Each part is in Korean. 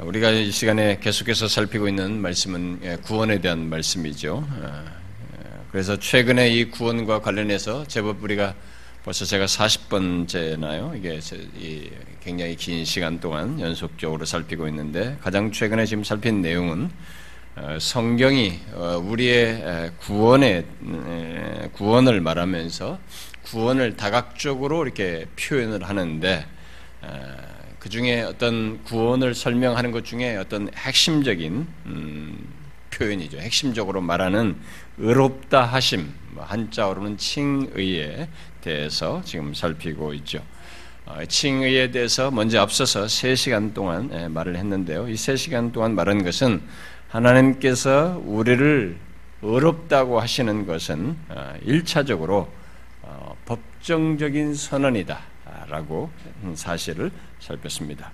우리가 이 시간에 계속해서 살피고 있는 말씀은 예, 구원에 대한 말씀이죠. 어, 그래서 최근에 이 구원과 관련해서 제법 우리가 벌써 제가 40번째나요? 이게 굉장히 긴 시간 동안 연속적으로 살피고 있는데 가장 최근에 지금 살핀 내용은 어, 성경이 어, 우리의 구원의 구원을 말하면서 구원을 다각적으로 이렇게 표현을 하는데 그 중에 어떤 구원을 설명하는 것 중에 어떤 핵심적인 음, 표현이죠. 핵심적으로 말하는 의롭다 하심, 뭐 한자어로는 칭의에 대해서 지금 살피고 있죠. 어, 칭의에 대해서 먼저 앞서서 3시간 동안 예, 말을 했는데요. 이 3시간 동안 말한 것은 하나님께서 우리를 의롭다고 하시는 것은 1차적으로 어, 어, 법정적인 선언이다. 라고 사실을 살폈습니다.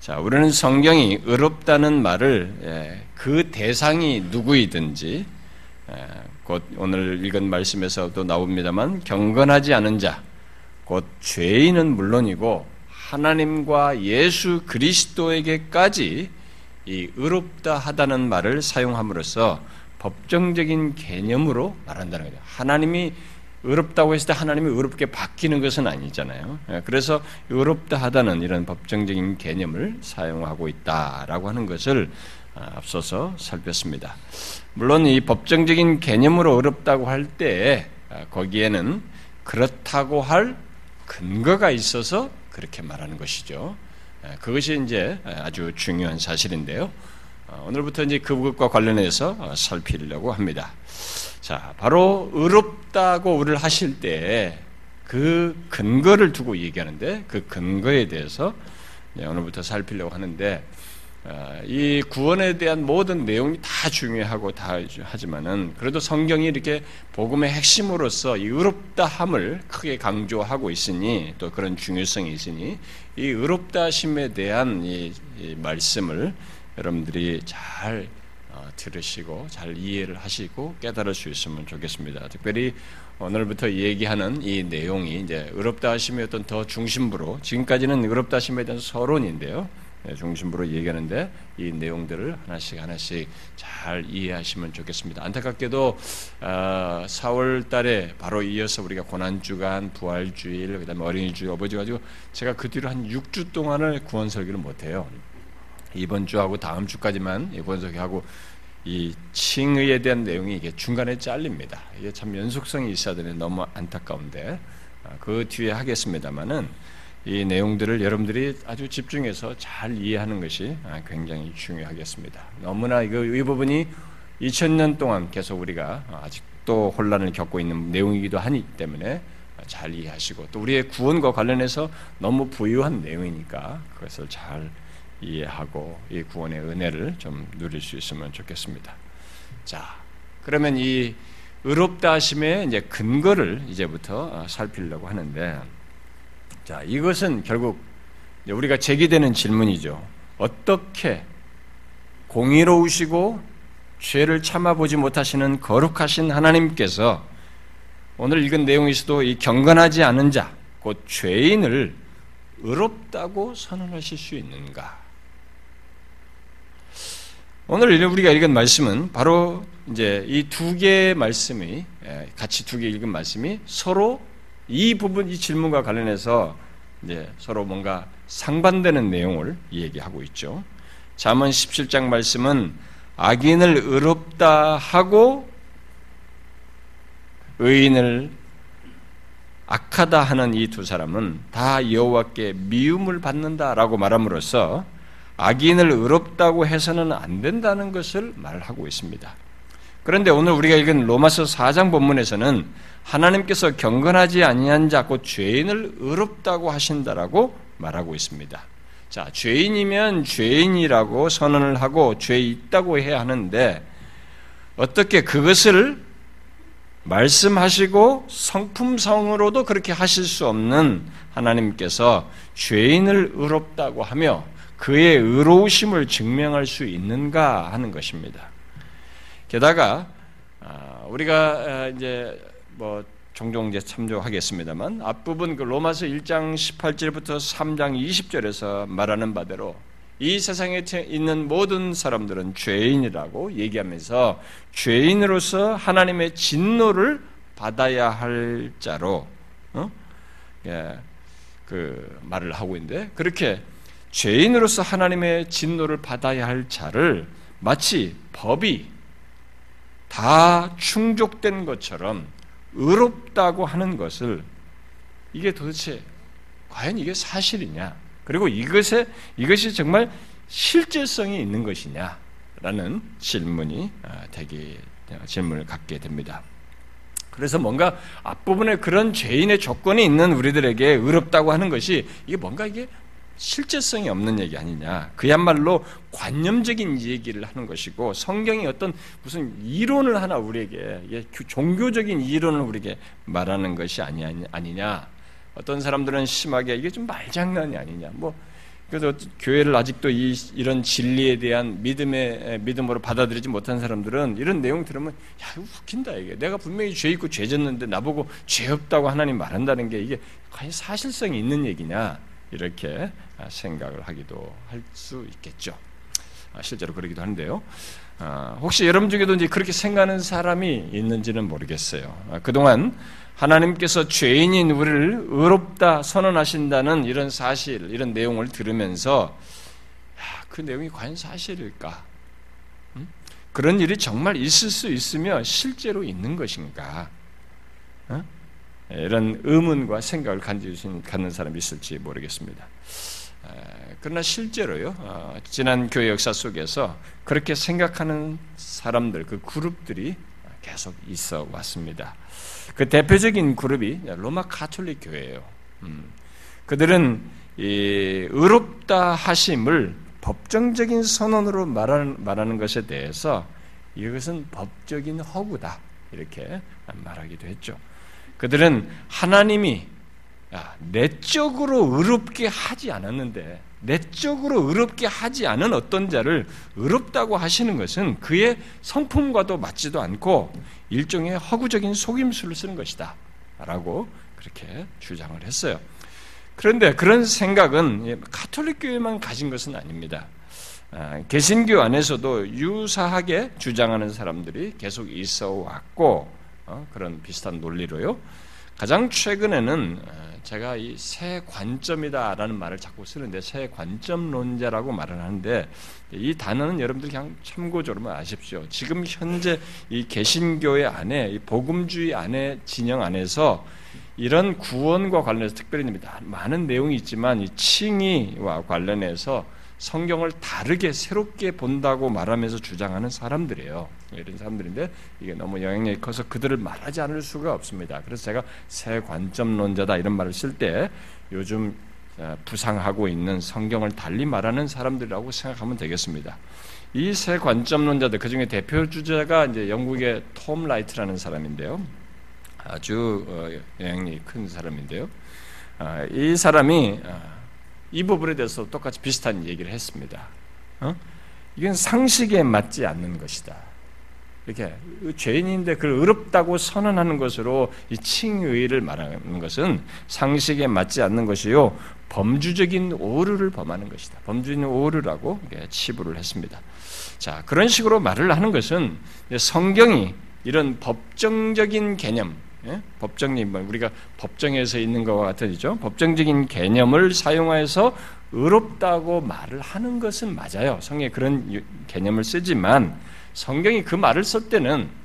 자, 우리는 성경이 의롭다는 말을 예, 그 대상이 누구이든지 예, 곧 오늘 읽은 말씀에서도 나옵니다만 경건하지 않은 자, 곧 죄인은 물론이고 하나님과 예수 그리스도에게까지 이 의롭다 하다는 말을 사용함으로써 법정적인 개념으로 말한다는 거죠. 하나님이 의롭다고 했을 때 하나님이 의롭게 바뀌는 것은 아니잖아요. 예, 그래서 의롭다 하다는 이런 법정적인 개념을 사용하고 있다라고 하는 것을 아, 앞서서 살폈습니다. 물론 이 법정적인 개념으로 의롭다고 할때 아, 거기에는 그렇다고 할 근거가 있어서 그렇게 말하는 것이죠. 예, 그것이 이제 아주 중요한 사실인데요. 어, 오늘부터 이제 그것과 관련해서 어, 살피려고 합니다. 자, 바로 의롭다고 우리를 하실 때 그 근거를 두고 얘기하는데 그 근거에 대해서 오늘부터 살피려고 하는데 어, 이 구원에 대한 모든 내용이 다 중요하고 다 하지만은 그래도 성경이 이렇게 복음의 핵심으로서 이 의롭다함을 크게 강조하고 있으니 또 그런 중요성이 있으니 이 의롭다심에 대한 이, 이 말씀을 여러분들이 잘 어, 들으시고 잘 이해를 하시고 깨달을 수 있으면 좋겠습니다. 특별히 오늘부터 얘기하는 이 내용이 이제 의롭다 하심의 어떤 더 중심부로 지금까지는 의롭다 하심에 대한 서론인데요. 네, 중심부로 얘기하는데 이 내용들을 하나씩 하나씩 잘 이해하시면 좋겠습니다. 안타깝게도 4월 아, 달에 바로 이어서 우리가 고난주간, 부활주일, 그 다음에 어린이주, 어버지 가지고 제가 그 뒤로 한 6주 동안을 구원 설교를 못 해요. 이번 주하고 다음 주까지만 번석하고 이 칭의에 대한 내용이 이게 중간에 잘립니다. 이게 참 연속성이 있어야 되는 너무 안타까운데 아, 그 뒤에 하겠습니다만은 이 내용들을 여러분들이 아주 집중해서 잘 이해하는 것이 아, 굉장히 중요하겠습니다. 너무나 이거 이 부분이 2000년 동안 계속 우리가 아직도 혼란을 겪고 있는 내용이기도 하기 때문에 잘 이해하시고 또 우리의 구원과 관련해서 너무 부유한 내용이니까 그것을 잘 이해하고 이 구원의 은혜를 좀 누릴 수 있으면 좋겠습니다. 자, 그러면 이 의롭다 하심의 이제 근거를 이제부터 어, 살피려고 하는데, 자, 이것은 결국 우리가 제기되는 질문이죠. 어떻게 공의로우시고 죄를 참아보지 못하시는 거룩하신 하나님께서 오늘 읽은 내용에서도 이 경건하지 않은 자, 곧 죄인을 의롭다고 선언하실 수 있는가? 오늘 우리가 읽은 말씀은 바로 이제 이 두 개의 말씀이 예, 같이 두 개 읽은 말씀이 서로 이 부분 이 질문과 관련해서 이제 서로 뭔가 상반되는 내용을 얘기하고 있죠. 잠언 17장 말씀은 악인을 의롭다 하고 의인을 악하다 하는 이 두 사람은 다 여호와께 미움을 받는다라고 말함으로써 악인을 의롭다고 해서는 안 된다는 것을 말하고 있습니다. 그런데 오늘 우리가 읽은 로마서 4장 본문에서는 하나님께서 경건하지 아니한 자, 곧 죄인을 의롭다고 하신다라고 말하고 있습니다. 자, 죄인이면 죄인이라고 선언을 하고 죄 있다고 해야 하는데 어떻게 그것을 말씀하시고 성품성으로도 그렇게 하실 수 없는 하나님께서 죄인을 의롭다고 하며 그의 의로우심을 증명할 수 있는가 하는 것입니다. 게다가 아, 우리가 아, 이제 뭐 종종 이제 참조하겠습니다만 앞부분 그 로마서 1장 18절부터 3장 20절에서 말하는 바대로 이 세상에 있는 모든 사람들은 죄인이라고 얘기하면서 죄인으로서 하나님의 진노를 받아야 할 자로 어? 예, 그 말을 하고 있는데 그렇게 죄인으로서 하나님의 진노를 받아야 할 자를 마치 법이 다 충족된 것처럼 의롭다고 하는 것을 이게 도대체 과연 이게 사실이냐? 그리고 이것에 이것이 정말 실제성이 있는 것이냐라는 질문이 아, 되게 질문을 갖게 됩니다. 그래서 뭔가 앞부분에 그런 죄인의 조건이 있는 우리들에게 의롭다고 하는 것이 이게 뭔가 이게 실제성이 없는 얘기 아니냐. 그야말로 관념적인 얘기를 하는 것이고 성경이 어떤 무슨 이론을 하나 우리에게 종교적인 이론을 우리에게 말하는 것이 아니냐. 어떤 사람들은 심하게 이게 좀 말장난이 아니냐. 뭐 그래서 교회를 아직도 이, 이런 진리에 대한 믿음의 믿음으로 받아들이지 못한 사람들은 이런 내용 들으면 야 이거 웃긴다 이게 내가 분명히 죄 있고 죄졌는데 나보고 죄 없다고 하나님 말한다는 게 이게 과연 사실성이 있는 얘기냐 이렇게 생각을 하기도 할 수 있겠죠. 아, 실제로 그러기도 하는데요. 아, 혹시 여러분 중에도 이제 그렇게 생각하는 사람이 있는지는 모르겠어요. 아, 그동안 하나님께서 죄인인 우리를 의롭다 선언하신다는 이런 사실, 이런 내용을 들으면서 그 내용이 과연 사실일까? 음? 그런 일이 정말 있을 수 있으며 실제로 있는 것인가? 어? 이런 의문과 생각을 갖는 사람이 있을지 모르겠습니다. 그러나 실제로요, 어, 지난 교회 역사 속에서 그렇게 생각하는 사람들, 그 그룹들이 계속 있어 왔습니다. 그 대표적인 그룹이 로마 카톨릭 교회예요. 음. 그들은 의롭다 하심을 법정적인 선언으로 말하는, 말하는 것에 대해서 이것은 법적인 허구다 이렇게 말하기도 했죠. 그들은 하나님이 내적으로 의롭게 하지 않았는데 내적으로 의롭게 하지 않은 어떤 자를 의롭다고 하시는 것은 그의 성품과도 맞지도 않고 일종의 허구적인 속임수를 쓰는 것이다. 라고 그렇게 주장을 했어요. 그런데 그런 생각은 카톨릭 교회만 가진 것은 아닙니다. 아, 개신교 안에서도 유사하게 주장하는 사람들이 계속 있어 왔고 어, 그런 비슷한 논리로요. 가장 최근에는 어, 제가 이 새 관점이다라는 말을 자꾸 쓰는데 새 관점론자라고 말을 하는데 이 단어는 여러분들 그냥 참고적으로만 아십시오. 지금 현재 이 개신교의 안에 이 복음주의 안에 진영 안에서 이런 구원과 관련해서 특별히 많은 내용이 있지만 이 칭의와 관련해서 성경을 다르게 새롭게 본다고 말하면서 주장하는 사람들이에요. 이런 사람들인데 이게 너무 영향력이 커서 그들을 말하지 않을 수가 없습니다. 그래서 제가 새 관점론자다 이런 말을 쓸 때 요즘 어, 부상하고 있는 성경을 달리 말하는 사람들이라고 생각하면 되겠습니다. 이 새 관점론자들 그 중에 대표 주자가 이제 영국의 톰 라이트라는 사람인데요. 아주 어, 영향력이 큰 사람인데요. 아, 이 사람이 아, 이 부분에 대해서 똑같이 비슷한 얘기를 했습니다. 어? 이건 상식에 맞지 않는 것이다. 이렇게 죄인인데 그걸 의롭다고 선언하는 것으로 이 칭의를 말하는 것은 상식에 맞지 않는 것이요 범주적인 오류를 범하는 것이다. 범주적인 오류라고 치부를 했습니다. 자 그런 식으로 말을 하는 것은 성경이 이런 법정적인 개념, 예? 법정님 우리가 법정에서 있는 것과 같으죠. 법정적인 개념을 사용해서 의롭다고 말을 하는 것은 맞아요. 성에 그런 개념을 쓰지만 성경이 그 말을 쓸 때는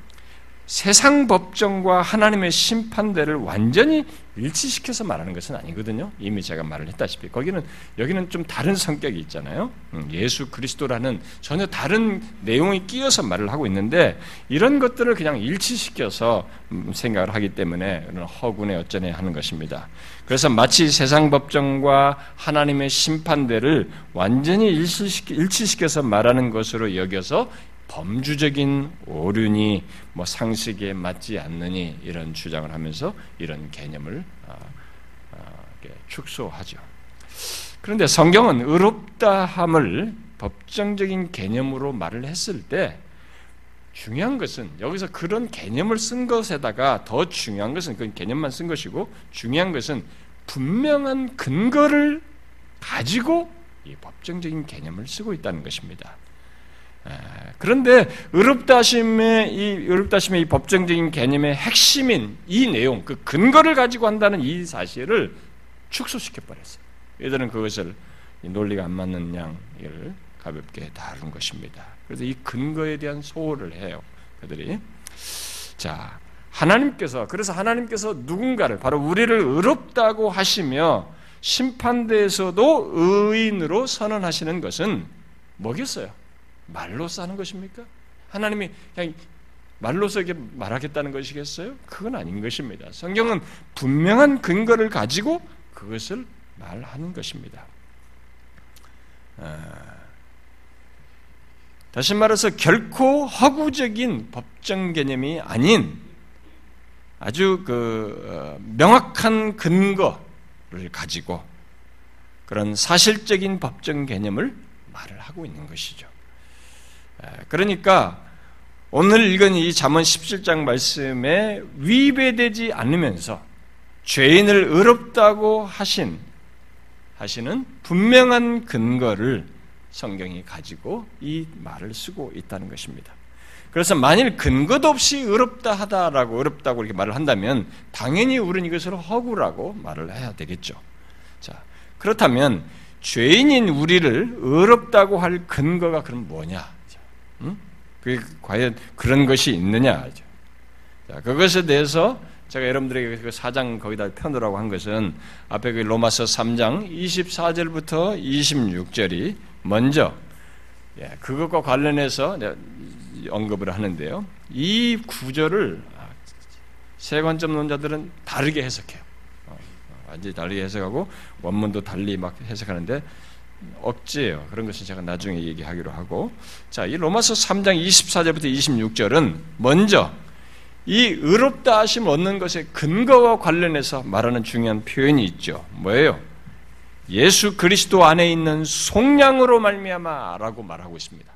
세상 법정과 하나님의 심판대를 완전히 일치시켜서 말하는 것은 아니거든요. 이미 제가 말을 했다시피 거기는 여기는 좀 다른 성격이 있잖아요. 음, 예수 그리스도라는 전혀 다른 내용이 끼어서 말을 하고 있는데 이런 것들을 그냥 일치시켜서 음, 생각을 하기 때문에 허군에 어쩌네 하는 것입니다. 그래서 마치 세상 법정과 하나님의 심판대를 완전히 일치시켜서 말하는 것으로 여겨서 범주적인 오륜이 뭐 상식에 맞지 않느니 이런 주장을 하면서 이런 개념을 아, 아, 축소하죠. 그런데 성경은 의롭다함을 법정적인 개념으로 말을 했을 때 중요한 것은 여기서 그런 개념을 쓴 것에다가 더 중요한 것은 그 개념만 쓴 것이고 중요한 것은 분명한 근거를 가지고 이 법정적인 개념을 쓰고 있다는 것입니다. 그런데 의롭다 하심의 이 의롭다 하심의 이 법정적인 개념의 핵심인 이 내용, 그 근거를 가지고 한다는 이 사실을 축소시켜 버렸어요. 얘들은 그것을 논리가 안 맞는 양을 가볍게 다룬 것입니다. 그래서 이 근거에 대한 소홀을 해요. 그들이 자 하나님께서 그래서 하나님께서 누군가를 바로 우리를 의롭다고 하시며 심판대에서도 의인으로 선언하시는 것은 뭐겠어요? 말로써 하는 것입니까? 하나님이 그냥 말로써 이렇게 말하겠다는 것이겠어요? 그건 아닌 것입니다. 성경은 분명한 근거를 가지고 그것을 말하는 것입니다. 아, 다시 말해서 결코 허구적인 법정 개념이 아닌 아주 그 어, 명확한 근거를 가지고 그런 사실적인 법정 개념을 말을 하고 있는 것이죠. 그러니까 오늘 읽은 이 잠언 17장 말씀에 위배되지 않으면서 죄인을 의롭다고 하신 하시는 분명한 근거를 성경이 가지고 이 말을 쓰고 있다는 것입니다. 그래서 만일 근거도 없이 의롭다 하다라고 의롭다고 이렇게 말을 한다면 당연히 우리는 이것을 허구라고 말을 해야 되겠죠. 자, 그렇다면 죄인인 우리를 의롭다고 할 근거가 그럼 뭐냐? 응? 그 과연 그런 것이 있느냐? 자, 그것에 대해서 제가 여러분들에게 그 사장 거기다 펴놓으라고 한 것은 앞에 그 로마서 3장 24절부터 26절이 먼저 예, 그것과 관련해서 언급을 하는데요. 이 구절을 세관점 논자들은 다르게 해석해요. 어, 완전히 다르게 해석하고 원문도 달리 막 해석하는데 억지예요. 그런 것은 제가 나중에 얘기하기로 하고 자, 이 로마서 3장 24절부터 26절은 먼저 이 의롭다 하심 얻는 것의 근거와 관련해서 말하는 중요한 표현이 있죠. 뭐예요? 예수 그리스도 안에 있는 속량으로 말미암아라고 말하고 있습니다.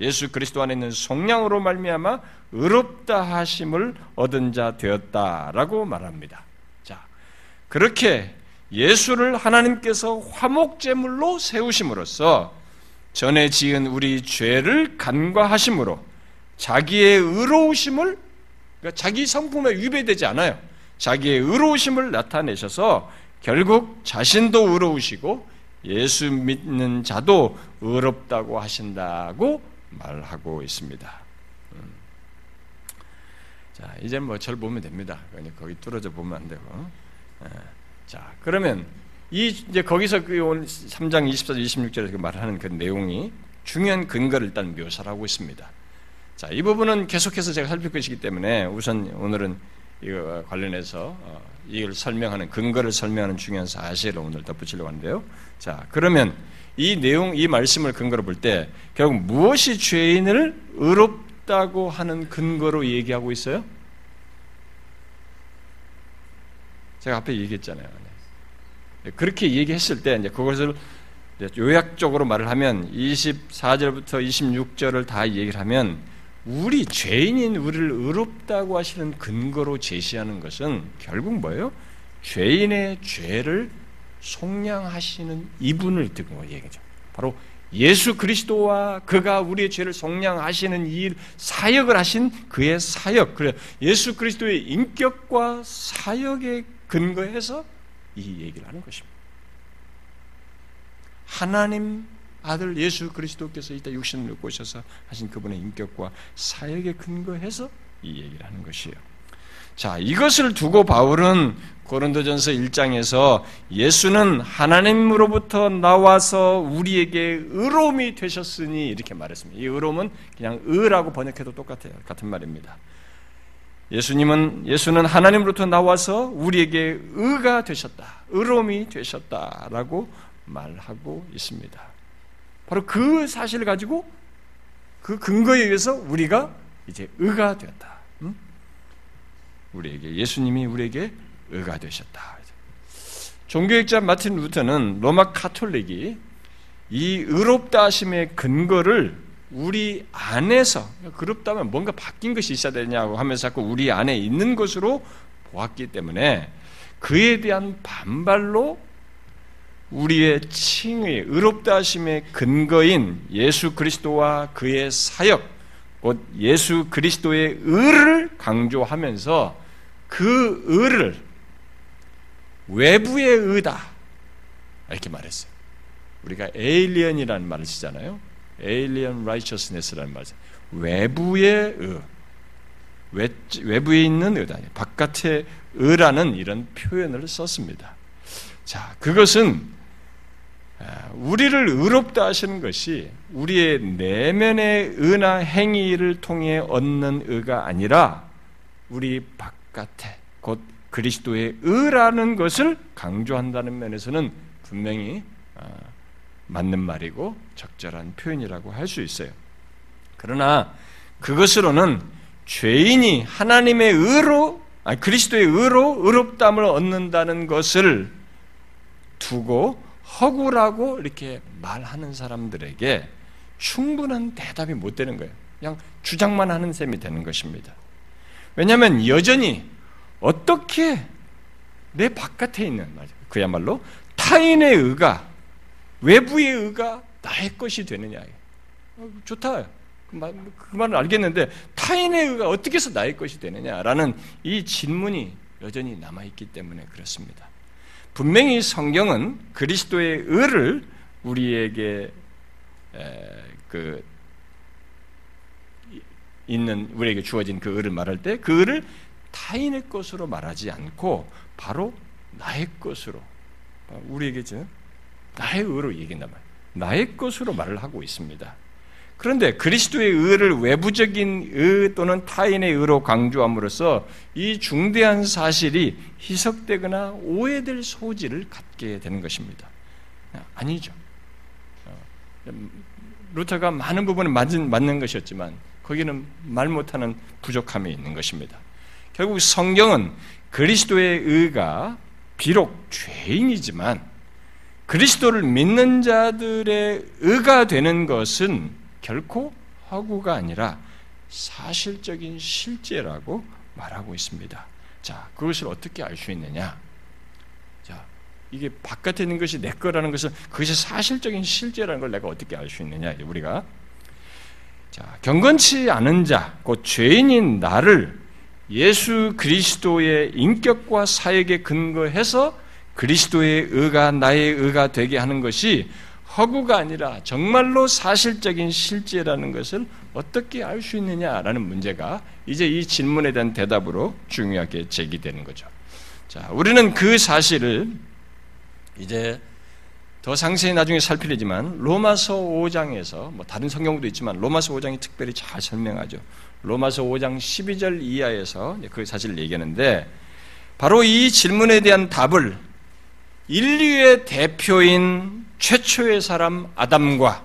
예수 그리스도 안에 있는 속량으로 말미암아 의롭다 하심을 얻은 자 되었다라고 말합니다. 자, 그렇게 예수를 하나님께서 화목제물로 세우심으로써 전에 지은 우리 죄를 간과하심으로 자기의 의로우심을 그러니까 자기 성품에 위배되지 않아요. 자기의 의로우심을 나타내셔서 결국 자신도 의로우시고 예수 믿는 자도 의롭다고 하신다고 말하고 있습니다. 음. 자, 이제 뭐 절 보면 됩니다. 거기 뚫어져 보면 안 되고. 예. 자, 그러면 이 이제 거기서 그 3장 24절 26절에서 말하는 그 내용이 중요한 근거를 일단 묘사를 하고 있습니다. 자, 이 부분은 계속해서 제가 살필 것이기 때문에 우선 오늘은 이거 관련해서 어, 이걸 설명하는 근거를 설명하는 중요한 사실을 오늘 덧붙이려고 하는데요. 자, 그러면 이 내용, 이 말씀을 근거로 볼 때 결국 무엇이 죄인을 의롭다고 하는 근거로 얘기하고 있어요? 제가 앞에 얘기했잖아요. 네. 그렇게 얘기했을 때 이제 그것을 요약적으로 말을 하면 24절부터 26절을 다 얘기를 하면 우리 죄인인 우리를 의롭다고 하시는 근거로 제시하는 것은 결국 뭐예요? 죄인의 죄를 속량하시는 이분을 듣고 얘기죠. 바로 예수 그리스도와 그가 우리의 죄를 속량하시는 일 사역을 하신 그의 사역. 그래 예수 그리스도의 인격과 사역에 근거해서 이 얘기를 하는 것입니다. 하나님 아들 예수 그리스도께서 이때 육신을 오셔서 하신 그분의 인격과 사역에 근거해서 이 얘기를 하는 것이에요. 자, 이것을 두고 바울은 고린도전서 1장에서 예수는 하나님으로부터 나와서 우리에게 의로움이 되셨으니 이렇게 말했습니다. 이 의로움은 그냥 의라고 번역해도 똑같아요. 같은 말입니다. 예수님은 예수는 하나님으로부터 나와서 우리에게 의가 되셨다. 의로움이 되셨다라고 말하고 있습니다. 바로 그 사실을 가지고 그 근거에 의해서 우리가 이제 의가 되었다. 응? 우리에게 예수님이 우리에게 의가 되셨다. 종교학자 마틴 루터는 로마 카톨릭이 이 의롭다 하심의 근거를 우리 안에서 그렇다면 뭔가 바뀐 것이 있어야 되냐고 하면서 자꾸 우리 안에 있는 것으로 보았기 때문에 그에 대한 반발로 우리의 칭의, 의롭다 하심의 근거인 예수 그리스도와 그의 사역, 곧 예수 그리스도의 의를 강조하면서 그 의를 외부의 의다. 이렇게 말했어요. 우리가 alien이라는 말을 쓰잖아요. alien righteousness라는 말을 외부의 의. 외, 부에 있는 의다. 바깥의 의라는 이런 표현을 썼습니다. 자, 그것은 아, 우리를 의롭다 하시는 것이 우리의 내면의 의나 행위를 통해 얻는 의가 아니라 우리 바깥에 곧 그리스도의 의라는 것을 강조한다는 면에서는 분명히 아, 맞는 말이고 적절한 표현이라고 할 수 있어요. 그러나 그것으로는 죄인이 하나님의 의로 아니 그리스도의 의로 의롭담을 얻는다는 것을 두고 허구라고 이렇게 말하는 사람들에게 충분한 대답이 못 되는 거예요. 그냥 주장만 하는 셈이 되는 것입니다. 왜냐하면 여전히 어떻게 내 바깥에 있는 그야말로 타인의 의가 외부의 의가 나의 것이 되느냐. 어, 좋다. 그, 말, 그 말은 알겠는데 타인의 의가 어떻게 해서 나의 것이 되느냐라는 이 질문이 여전히 남아있기 때문에 그렇습니다. 분명히 성경은 그리스도의 의를 우리에게 그 있는 우리에게 주어진 그 의를 말할 때 그 의를 타인의 것으로 말하지 않고 바로 나의 것으로 우리에게 나의 의로 얘기한단 말이에요. 나의 것으로 말을 하고 있습니다. 그런데 그리스도의 의를 외부적인 의 또는 타인의 의로 강조함으로써 이 중대한 사실이 희석되거나 오해될 소지를 갖게 되는 것입니다. 아니죠. 어, 루터가 많은 부분은 맞는, 맞는 것이었지만 거기는 말 못하는 부족함이 있는 것입니다. 결국 성경은 그리스도의 의가 비록 죄인이지만 그리스도를 믿는 자들의 의가 되는 것은 결코 허구가 아니라 사실적인 실제라고 말하고 있습니다. 자, 그것을 어떻게 알 수 있느냐? 자, 이게 바깥에 있는 것이 내 거라는 것은 그것이 사실적인 실제라는 걸 내가 어떻게 알 수 있느냐? 우리가 자, 경건치 않은 자, 곧 죄인인 나를 예수 그리스도의 인격과 사역에 근거해서 그리스도의 의가 나의 의가 되게 하는 것이 허구가 아니라 정말로 사실적인 실제라는 것을 어떻게 알 수 있느냐라는 문제가 이제 이 질문에 대한 대답으로 중요하게 제기되는 거죠. 자, 우리는 그 사실을 이제 더 상세히 나중에 살피려지만 로마서 5장에서 뭐 다른 성경도 있지만 로마서 5장이 특별히 잘 설명하죠. 로마서 5장 12절 이하에서 그 사실을 얘기하는데 바로 이 질문에 대한 답을 인류의 대표인 최초의 사람 아담과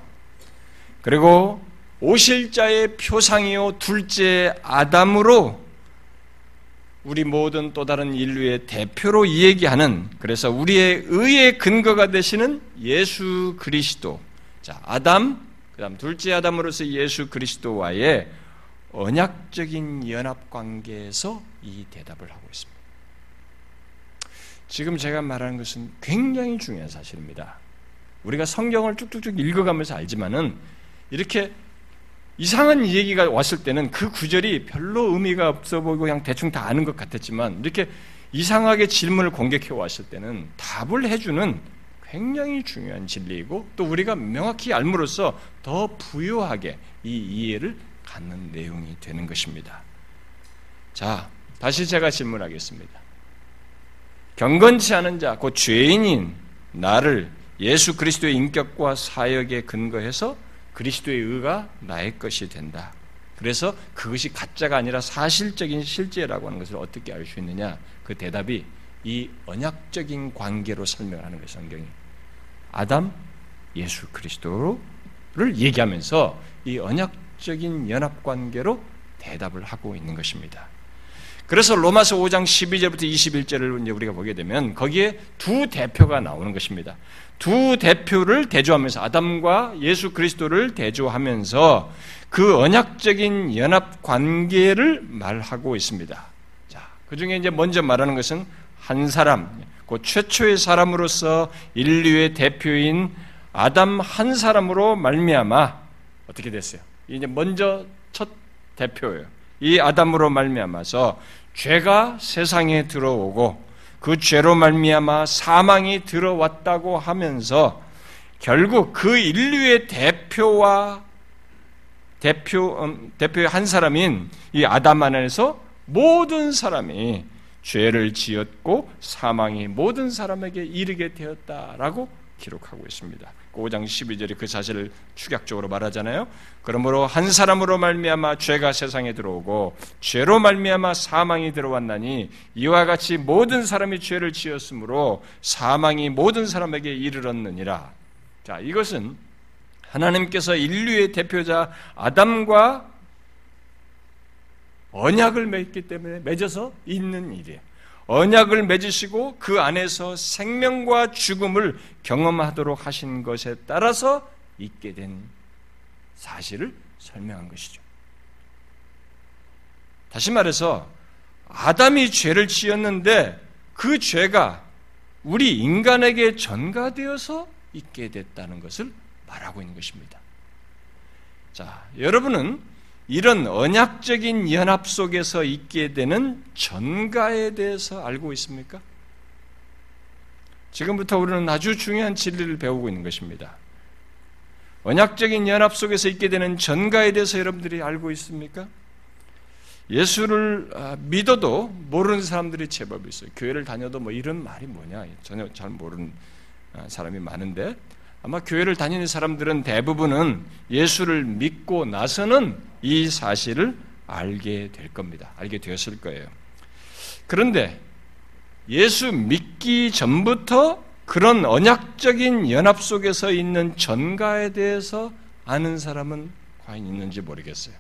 그리고 오실자의 표상이요 둘째 아담으로 우리 모든 또 다른 인류의 대표로 얘기하는 그래서 우리의 의의 근거가 되시는 예수 그리스도 자 아담 그다음 둘째 아담으로서 예수 그리스도와의 언약적인 연합 관계에서 이 대답을 하고 있습니다. 지금 제가 말하는 것은 굉장히 중요한 사실입니다. 우리가 성경을 쭉쭉쭉 읽어가면서 알지만은 이렇게 이상한 얘기가 왔을 때는 그 구절이 별로 의미가 없어 보이고 그냥 대충 다 아는 것 같았지만 이렇게 이상하게 질문을 공격해 왔을 때는 답을 해주는 굉장히 중요한 진리이고 또 우리가 명확히 알므로써 더 부유하게 이 이해를 갖는 내용이 되는 것입니다. 자, 다시 제가 질문하겠습니다. 경건치 않은 자, 곧 죄인인 나를 예수 그리스도의 인격과 사역에 근거해서 그리스도의 의가 나의 것이 된다. 그래서 그것이 가짜가 아니라 사실적인 실제라고 하는 것을 어떻게 알 수 있느냐? 그 대답이 이 언약적인 관계로 설명하는 거예요, 성경이. 아담, 예수 그리스도를 얘기하면서 이 언약적인 연합 관계로 대답을 하고 있는 것입니다. 그래서 로마서 5장 12절부터 21절을 이제 우리가 보게 되면 거기에 두 대표가 나오는 것입니다. 두 대표를 대조하면서 아담과 예수 그리스도를 대조하면서 그 언약적인 연합 관계를 말하고 있습니다. 자, 그 중에 이제 먼저 말하는 것은 한 사람, 그 최초의 사람으로서 인류의 대표인 아담 한 사람으로 말미암아 어떻게 됐어요? 이제 먼저 첫 대표예요. 이 아담으로 말미암아서 죄가 세상에 들어오고 그 죄로 말미암아 사망이 들어왔다고 하면서 결국 그 인류의 대표와 대표 음, 대표의 한 사람인 이 아담 안에서 모든 사람이 죄를 지었고 사망이 모든 사람에게 이르게 되었다라고 기록하고 있습니다. 5장 12절에 그 사실을 축약적으로 말하잖아요. 그러므로 한 사람으로 말미암아 죄가 세상에 들어오고 죄로 말미암아 사망이 들어왔나니 이와 같이 모든 사람이 죄를 지었으므로 사망이 모든 사람에게 이르렀느니라. 자, 이것은 하나님께서 인류의 대표자 아담과 언약을 맺기 때문에 맺어서 있는 일이에요. 언약을 맺으시고 그 안에서 생명과 죽음을 경험하도록 하신 것에 따라서 있게 된 사실을 설명한 것이죠. 다시 말해서 아담이 죄를 지었는데 그 죄가 우리 인간에게 전가되어서 있게 됐다는 것을 말하고 있는 것입니다. 자, 여러분은 이런 언약적인 연합 속에서 있게 되는 전가에 대해서 알고 있습니까? 지금부터 우리는 아주 중요한 진리를 배우고 있는 것입니다. 언약적인 연합 속에서 있게 되는 전가에 대해서 여러분들이 알고 있습니까? 예수를 아, 믿어도 모르는 사람들이 제법 있어요. 교회를 다녀도 뭐 이런 말이 뭐냐 전혀 잘 모르는 아, 사람이 많은데 아마 교회를 다니는 사람들은 대부분은 예수를 믿고 나서는 이 사실을 알게 될 겁니다. 알게 되었을 거예요. 그런데 예수 믿기 전부터 그런 언약적인 연합 속에서 있는 전가에 대해서 아는 사람은 과연 있는지 모르겠어요.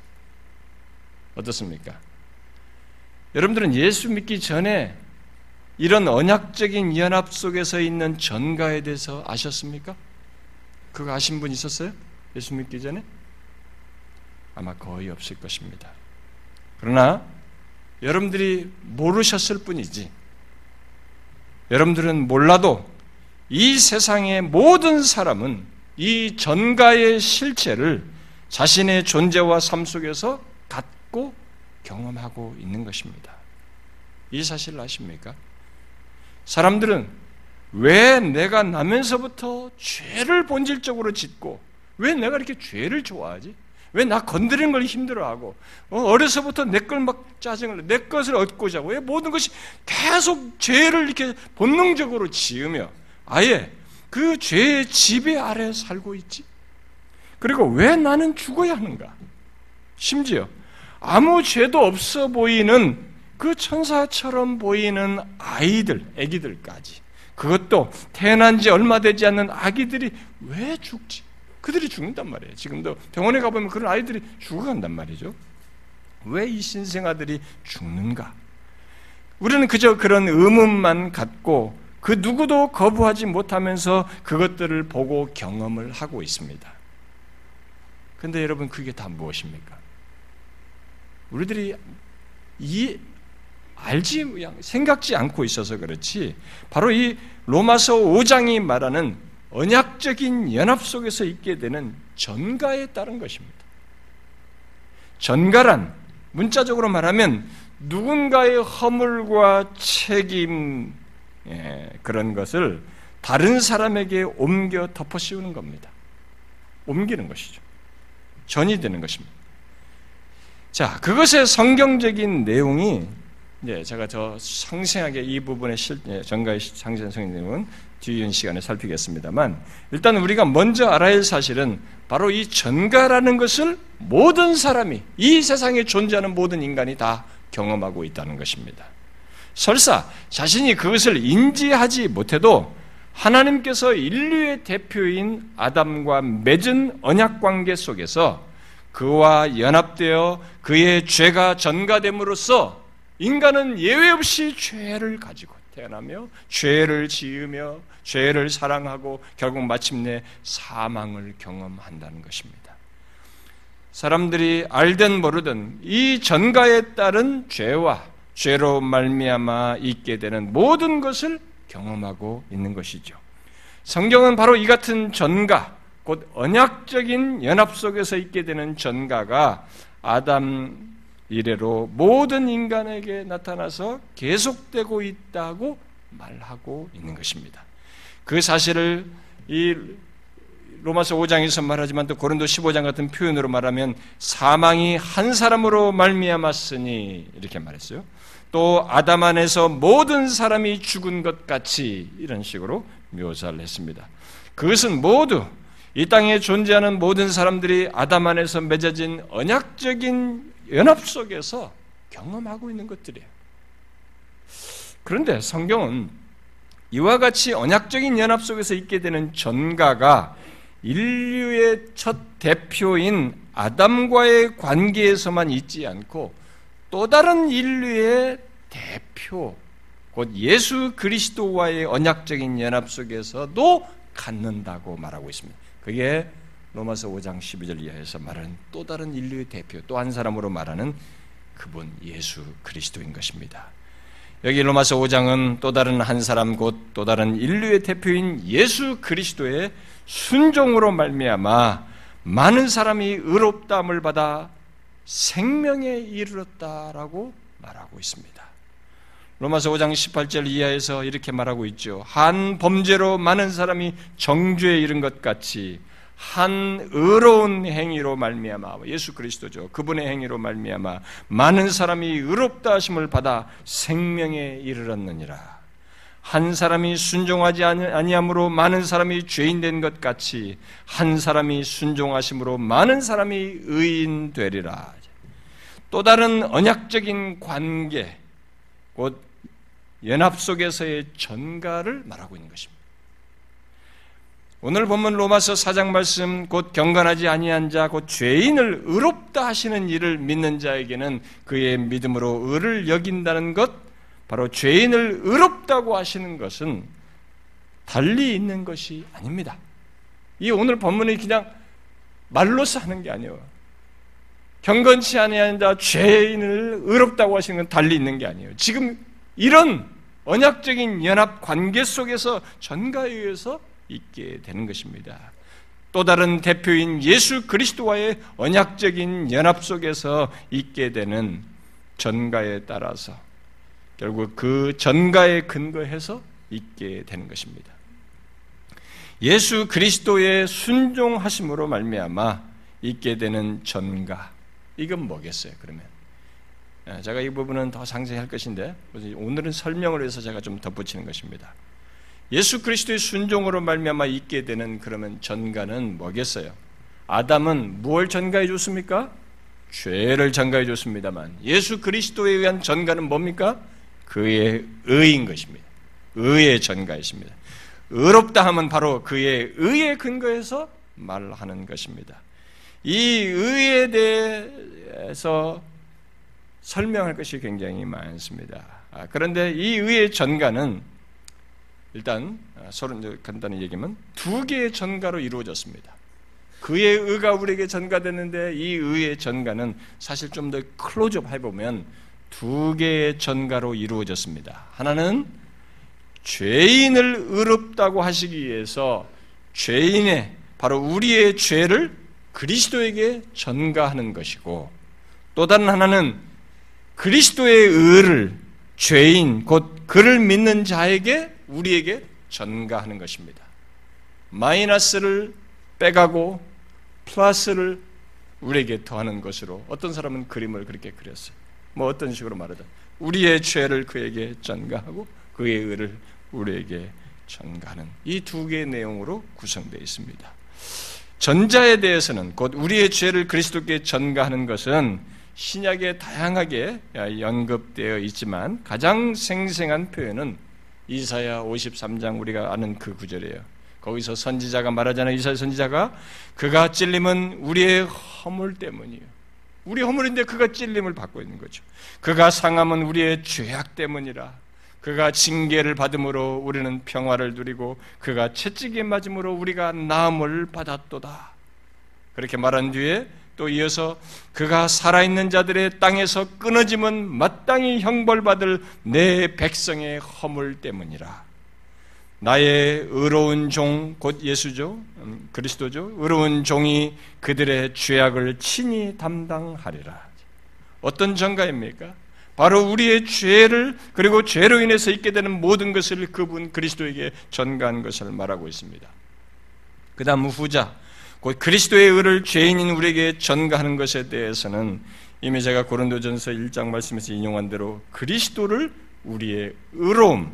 어떻습니까? 여러분들은 예수 믿기 전에 이런 언약적인 연합 속에서 있는 전가에 대해서 아셨습니까? 그거 아신 분 있었어요? 예수 믿기 전에? 아마 거의 없을 것입니다. 그러나 여러분들이 모르셨을 뿐이지 여러분들은 몰라도 이 세상의 모든 사람은 이 전가의 실체를 자신의 존재와 삶 속에서 갖고 경험하고 있는 것입니다. 이 사실을 아십니까? 사람들은 왜 내가 나면서부터 죄를 본질적으로 짓고 왜 내가 이렇게 죄를 좋아하지? 왜 나 건드리는 걸 힘들어하고 어, 어려서부터 내 걸 막 짜증을 내 것을 얻고자 하고 왜 모든 것이 계속 죄를 이렇게 본능적으로 지으며 아예 그 죄의 지배 아래 살고 있지? 그리고 왜 나는 죽어야 하는가? 심지어 아무 죄도 없어 보이는 그 천사처럼 보이는 아이들, 아기들까지 그것도 태어난 지 얼마 되지 않는 아기들이 왜 죽지? 그들이 죽는단 말이에요. 지금도 병원에 가보면 그런 아이들이 죽어간단 말이죠. 왜 이 신생아들이 죽는가? 우리는 그저 그런 의문만 갖고 그 누구도 거부하지 못하면서 그것들을 보고 경험을 하고 있습니다. 근데 여러분, 그게 다 무엇입니까? 우리들이 이 알지 생각지 않고 있어서 그렇지 바로 이 로마서 5장이 말하는 언약적인 연합 속에서 있게 되는 전가에 따른 것입니다. 전가란 문자적으로 말하면 누군가의 허물과 책임 예, 그런 것을 다른 사람에게 옮겨 덮어 씌우는 겁니다. 옮기는 것이죠. 전이 되는 것입니다. 자, 그것의 성경적인 내용이 예, 제가 더 상세하게 이 부분의 실, 예, 정가의 상세한 성경은 뒤이은 시간에 살피겠습니다만 일단 우리가 먼저 알아야 할 사실은 바로 이 전가라는 것을 모든 사람이 이 세상에 존재하는 모든 인간이 다 경험하고 있다는 것입니다. 설사 자신이 그것을 인지하지 못해도 하나님께서 인류의 대표인 아담과 맺은 언약 관계 속에서 그와 연합되어 그의 죄가 전가됨으로써 인간은 예외 없이 죄를 가지고 태어나며 죄를 지으며 죄를 사랑하고 결국 마침내 사망을 경험한다는 것입니다. 사람들이 알든 모르든 이 전가에 따른 죄와 죄로 말미암아 있게 되는 모든 것을 경험하고 있는 것이죠. 성경은 바로 이 같은 전가, 곧 언약적인 연합 속에서 있게 되는 전가가 아담 이래로 모든 인간에게 나타나서 계속되고 있다고 말하고 있는 것입니다. 그 사실을 이 로마서 5장에서 말하지만 또 고린도 15장 같은 표현으로 말하면 사망이 한 사람으로 말미암았으니 이렇게 말했어요. 또 아담 안에서 모든 사람이 죽은 것 같이 이런 식으로 묘사를 했습니다. 그것은 모두 이 땅에 존재하는 모든 사람들이 아담 안에서 맺어진 언약적인 연합 속에서 경험하고 있는 것들이에요. 그런데 성경은 이와 같이 언약적인 연합 속에서 있게 되는 전가가 인류의 첫 대표인 아담과의 관계에서만 있지 않고 또 다른 인류의 대표, 곧 예수 그리스도와의 언약적인 연합 속에서도 갖는다고 말하고 있습니다. 그게 로마서 5장 12절 이하에서 말하는 또 다른 인류의 대표, 또 한 사람으로 말하는 그분 예수 그리스도인 것입니다. 여기 로마서 5장은 또 다른 한 사람 곧 또 다른 인류의 대표인 예수 그리스도의 순종으로 말미암아 많은 사람이 의롭다함을 받아 생명에 이르렀다라고 말하고 있습니다. 로마서 5장 18절 이하에서 이렇게 말하고 있죠. 한 범죄로 많은 사람이 정죄에 이른 것 같이 한 의로운 행위로 말미암아 예수 그리스도죠. 그분의 행위로 말미암아 많은 사람이 의롭다 하심을 받아 생명에 이르렀느니라. 한 사람이 순종하지 아니함으로 많은 사람이 죄인 된 것 같이 한 사람이 순종하심으로 많은 사람이 의인 되리라. 또 다른 언약적인 관계, 곧 연합 속에서의 전가를 말하고 있는 것입니다. 오늘 본문 로마서 4장 말씀 곧 경건하지 아니한 자 곧 죄인을 의롭다 하시는 일을 믿는 자에게는 그의 믿음으로 의를 여긴다는 것 바로 죄인을 의롭다고 하시는 것은 달리 있는 것이 아닙니다. 이 오늘 본문이 그냥 말로서 하는 게 아니에요. 경건치 아니한 자 죄인을 의롭다고 하시는 건 달리 있는 게 아니에요. 지금 이런 언약적인 연합 관계 속에서 전가에 의해서 있게 되는 것입니다. 또 다른 대표인 예수 그리스도와의 언약적인 연합 속에서 있게 되는 전가에 따라서 결국 그 전가에 근거해서 있게 되는 것입니다. 예수 그리스도의 순종하심으로 말미암아 있게 되는 전가 이건 뭐겠어요? 그러면 예, 제가 이 부분은 더 상세히 할 것인데 오늘은 설명을 위해서 제가 좀 덧붙이는 것입니다. 예수 그리스도의 순종으로 말미암아 있게 되는 그러면 전가는 뭐겠어요? 아담은 무엇을 전가해 줬습니까? 죄를 전가해 줬습니다만 예수 그리스도에 의한 전가는 뭡니까? 그의 의인 것입니다. 의의 전가이십니다. 의롭다 하면 바로 그의 의에 근거해서 말하는 것입니다. 이 의에 대해서 설명할 것이 굉장히 많습니다. 아, 그런데 이 의의 전가는 일단 아, 서로 간단히 얘기하면 두 개의 전가로 이루어졌습니다. 그의 의가 우리에게 전가됐는데 이 의의 전가는 사실 좀 더 클로즈업 해보면 두 개의 전가로 이루어졌습니다. 하나는 죄인을 의롭다고 하시기 위해서 죄인의 바로 우리의 죄를 그리스도에게 전가하는 것이고 또 다른 하나는 그리스도의 의를 죄인 곧 그를 믿는 자에게 우리에게 전가하는 것입니다. 마이너스를 빼가고 플러스를 우리에게 더하는 것으로 어떤 사람은 그림을 그렇게 그렸어요. 뭐 어떤 식으로 말하든 우리의 죄를 그에게 전가하고 그의 의를 우리에게 전가하는 이 두 개의 내용으로 구성되어 있습니다. 전자에 대해서는 곧 우리의 죄를 그리스도께 전가하는 것은 신약에 다양하게 연급되어 있지만 가장 생생한 표현은 이사야 53장 우리가 아는 그 구절이에요. 거기서 선지자가 말하잖아요. 이사야 선지자가 그가 찔림은 우리의 허물 때문이에요. 우리 허물인데 그가 찔림을 받고 있는 거죠. 그가 상함은 우리의 죄악 때문이라. 그가 징계를 받음으로 우리는 평화를 누리고 그가 채찍에 맞음으로 우리가 나음을 받았도다. 그렇게 말한 뒤에 또 이어서 그가 살아있는 자들의 땅에서 끊어짐은 마땅히 형벌받을 내 백성의 허물 때문이라. 나의 의로운 종, 곧 예수죠. 음, 그리스도죠. 의로운 종이 그들의 죄악을 친히 담당하리라. 어떤 전가입니까? 바로 우리의 죄를 그리고 죄로 인해서 있게 되는 모든 것을 그분 그리스도에게 전가한 것을 말하고 있습니다. 그 다음 후자, 곧 그리스도의 의를 죄인인 우리에게 전가하는 것에 대해서는 이미 제가 고린도전서 1장 말씀에서 인용한 대로 그리스도를 우리의 의로움,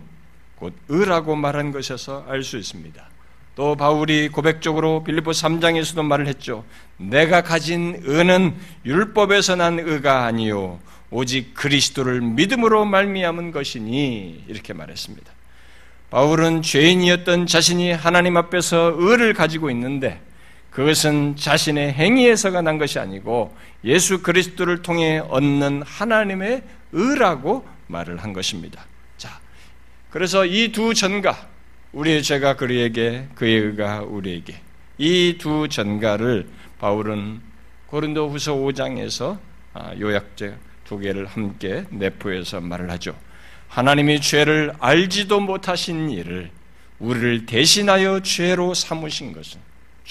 곧 의라고 말한 것에서 알 수 있습니다. 또 바울이 고백적으로 빌립보 3장에서도 말을 했죠. 내가 가진 의는 율법에서 난 의가 아니요 오직 그리스도를 믿음으로 말미암은 것이니 이렇게 말했습니다. 바울은 죄인이었던 자신이 하나님 앞에서 의를 가지고 있는데 그것은 자신의 행위에서가 난 것이 아니고 예수 그리스도를 통해 얻는 하나님의 의라고 말을 한 것입니다. 자, 그래서 이 두 전가, 우리의 죄가 그에게, 그의 의가 우리에게, 이 두 전가를 바울은 고린도 후서 5장에서 아, 요약제 두 개를 함께 내포해서 말을 하죠. 하나님이 죄를 알지도 못하신 일을 우리를 대신하여 죄로 삼으신 것은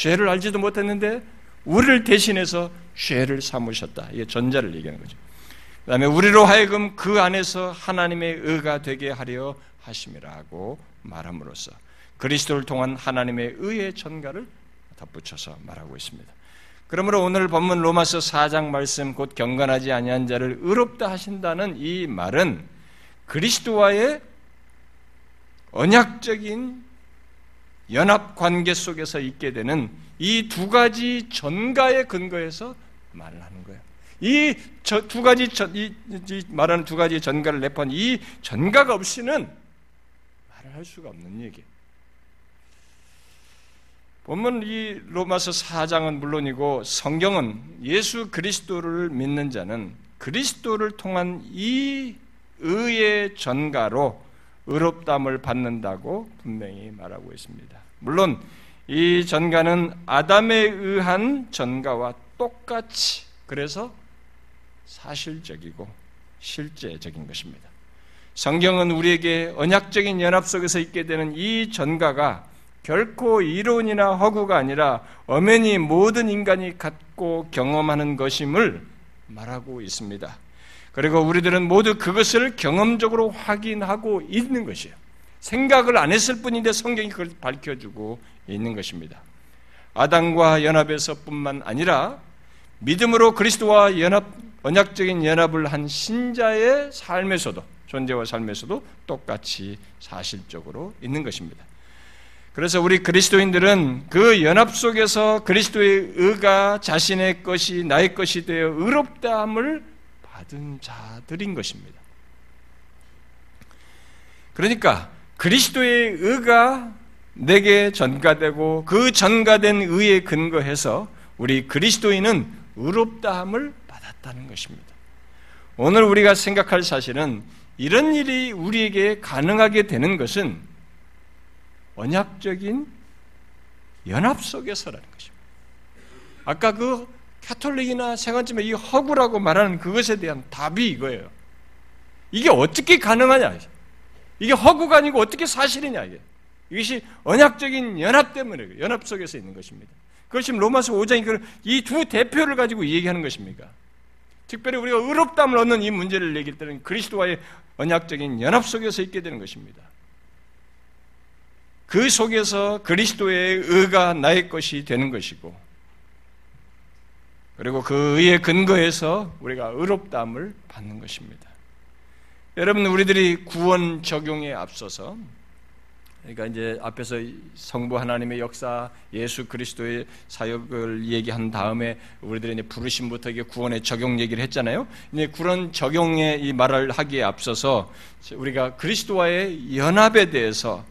죄를 알지도 못했는데 우리를 대신해서 죄를 삼으셨다. 이게 전자를 얘기하는 거죠. 그 다음에 우리로 하여금 그 안에서 하나님의 의가 되게 하려 하심이라고 말함으로써 그리스도를 통한 하나님의 의의 전가를 덧붙여서 말하고 있습니다. 그러므로 오늘 본문 로마서 4장 말씀 곧 경건하지 아니한 자를 의롭다 하신다는 이 말은 그리스도와의 언약적인 연합 관계 속에서 있게 되는 이 두 가지 전가의 근거에서 말을 하는 거예요. 이 두 가지 이, 이 말하는 두 가지 전가를 내포한 이 전가가 없이는 말을 할 수가 없는 얘기예요. 본문 이 로마서 4장은 물론이고 성경은 예수 그리스도를 믿는 자는 그리스도를 통한 이 의의 전가로 의롭담을 받는다고 분명히 말하고 있습니다. 물론 이 전가는 아담에 의한 전가와 똑같이 그래서 사실적이고 실제적인 것입니다. 성경은 우리에게 언약적인 연합 속에서 있게 되는 이 전가가 결코 이론이나 허구가 아니라 엄연히 모든 인간이 갖고 경험하는 것임을 말하고 있습니다. 그리고 우리들은 모두 그것을 경험적으로 확인하고 있는 것이에요. 생각을 안 했을 뿐인데 성경이 그걸 밝혀주고 있는 것입니다. 아담과 연합에서뿐만 아니라 믿음으로 그리스도와 연합, 언약적인 연합을 한 신자의 삶에서도 존재와 삶에서도 똑같이 사실적으로 있는 것입니다. 그래서 우리 그리스도인들은 그 연합 속에서 그리스도의 의가 자신의 것이 나의 것이 되어 의롭다함을 받은 자들인 것입니다. 그러니까 그리스도의 의가 내게 전가되고 그 전가된 의에 근거해서 우리 그리스도인은 의롭다함을 받았다는 것입니다. 오늘 우리가 생각할 사실은 이런 일이 우리에게 가능하게 되는 것은 언약적인 연합 속에서라는 것입니다. 아까 그 카톨릭이나 생활점의 이 허구라고 말하는 그것에 대한 답이 이거예요. 이게 어떻게 가능하냐? 이게 허구가 아니고 어떻게 사실이냐? 이게. 이것이 언약적인 연합 때문에 연합 속에서 있는 것입니다. 그것이 로마서 5장이 이두 대표를 가지고 얘기하는 것입니까? 특별히 우리가 의롭담을 얻는 이 문제를 얘기할 때는 그리스도와의 언약적인 연합 속에서 있게 되는 것입니다. 그 속에서 그리스도의 의가 나의 것이 되는 것이고, 그리고 그 의의 근거에서 우리가 의롭다함을 받는 것입니다. 여러분, 우리들이 구원 적용에 앞서서, 그러니까 이제 앞에서 성부 하나님의 역사, 예수 그리스도의 사역을 얘기한 다음에 우리들이 이제 부르심부터 이게 구원의 적용 얘기를 했잖아요. 이제 그런 적용의 이 말을 하기에 앞서서 우리가 그리스도와의 연합에 대해서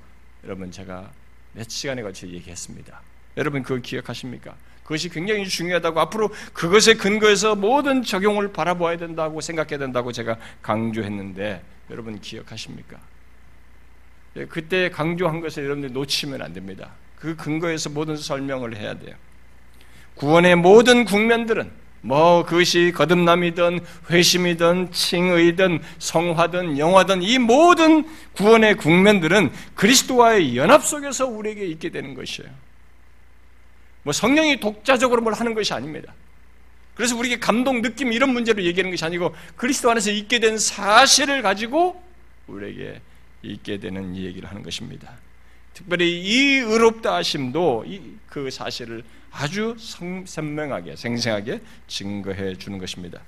여러분 제가 몇 시간에 걸쳐 얘기했습니다. 여러분 그걸 기억하십니까? 그것이 굉장히 중요하다고 앞으로 그것에 근거해서 모든 적용을 바라보아야 된다고 생각해야 된다고 제가 강조했는데 여러분 기억하십니까? 예, 그때 강조한 것을 여러분들 놓치면 안 됩니다. 그 근거에서 모든 설명을 해야 돼요. 구원의 모든 국면들은 뭐 그것이 거듭남이든 회심이든 칭의든 성화든 영화든 이 모든 구원의 국면들은 그리스도와의 연합 속에서 우리에게 있게 되는 것이에요. 뭐 성령이 독자적으로 뭘 하는 것이 아닙니다. 그래서 우리에게 감동, 느낌 이런 문제로 얘기하는 것이 아니고 그리스도 안에서 있게 된 사실을 가지고 우리에게 있게 되는 얘기를 하는 것입니다. 특별히 이 의롭다 하심도 그 사실을 아주 선명하게 생생하게 증거해 주는 것입니다.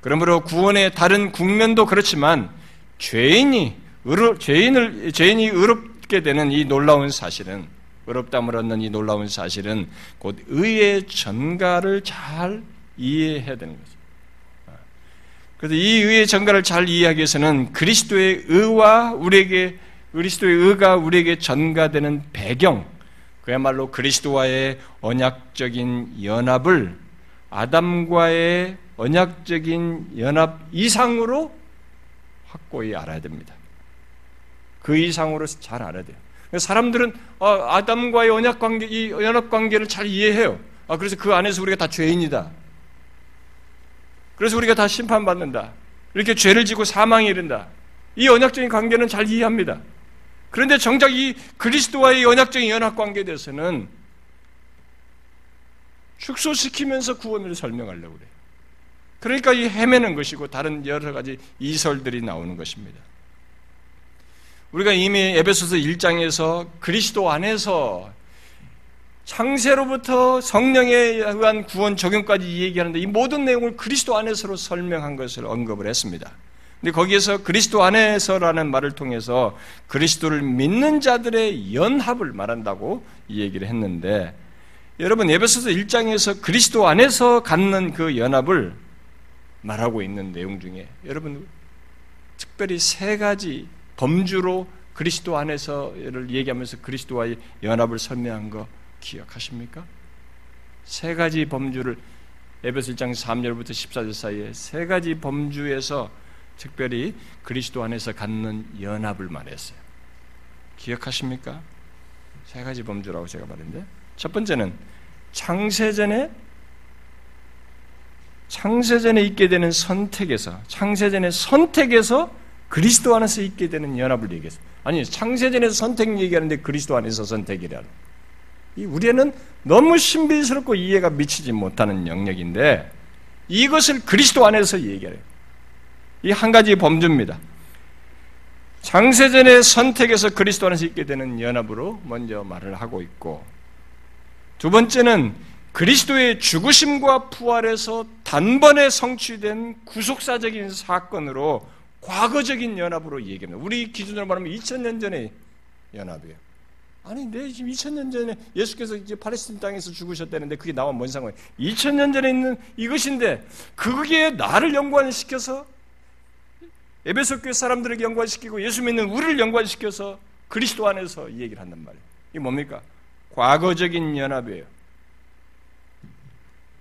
그러므로 구원의 다른 국면도 그렇지만 죄인이 의로, 죄인을 죄인이 의롭게 되는 이 놀라운 사실은 의롭담을 얻는 이 놀라운 사실은 곧 의의 전가를 잘 이해해야 되는 거죠. 그래서 이 의의 전가를 잘 이해하기 위해서는 그리스도의 의와 우리에게 그리스도의 의가 우리에게 전가되는 배경, 그야말로 그리스도와의 언약적인 연합을 아담과의 언약적인 연합 이상으로 확고히 알아야 됩니다. 그 이상으로 잘 알아야 돼요. 사람들은 어, 아담과의 언약 관계, 이 연합 관계를 잘 이해해요. 아, 그래서 그 안에서 우리가 다 죄인이다. 그래서 우리가 다 심판받는다. 이렇게 죄를 지고 사망에 이른다. 이 언약적인 관계는 잘 이해합니다. 그런데 정작 이 그리스도와의 언약적인 연합 관계에 대해서는 축소시키면서 구원을 설명하려고 그래요. 그러니까 이 헤매는 것이고 다른 여러 가지 이설들이 나오는 것입니다. 우리가 이미 에베소서 1장에서 그리스도 안에서 창세로부터 성령에 의한 구원 적용까지 얘기하는데 이 모든 내용을 그리스도 안에서로 설명한 것을 언급을 했습니다. 근데 거기에서 그리스도 안에서라는 말을 통해서 그리스도를 믿는 자들의 연합을 말한다고 이 얘기를 했는데 여러분 에베소서 1장에서 그리스도 안에서 갖는 그 연합을 말하고 있는 내용 중에 여러분 특별히 세 가지 범주로 그리스도 안에서를 얘기하면서 그리스도와의 연합을 설명한 거 기억하십니까? 세 가지 범주를 에베소 1장 3절부터 14절 사이에 세 가지 범주에서 특별히 그리스도 안에서 갖는 연합을 말했어요. 기억하십니까? 세 가지 범주라고 제가 말했는데 첫 번째는 창세전에 창세전에 있게 되는 선택에서 창세전의 선택에서 그리스도 안에서 있게 되는 연합을 얘기했어요. 아니 창세전에서 선택 얘기하는데 그리스도 안에서 선택이라는. 이 우리는 너무 신비스럽고 이해가 미치지 못하는 영역인데 이것을 그리스도 안에서 얘기해요. 이 한 가지 범주입니다. 장세전의 선택에서 그리스도 안에서 있게 되는 연합으로 먼저 말을 하고 있고 두 번째는 그리스도의 죽으심과 부활에서 단번에 성취된 구속사적인 사건으로 과거적인 연합으로 얘기합니다. 우리 기준으로 말하면 2000년 전의 연합이에요. 아니, 내 지금 2000년 전에 예수께서 이제 팔레스틴 땅에서 죽으셨다는데 그게 나와 뭔 상관이에요? 2000년 전에 있는 이것인데 그게 나를 연관시켜서 에베소 교회 사람들에게 연관시키고 예수 믿는 우리를 연관시켜서 그리스도 안에서 이 얘기를 한단 말이에요. 이게 뭡니까? 과거적인 연합이에요.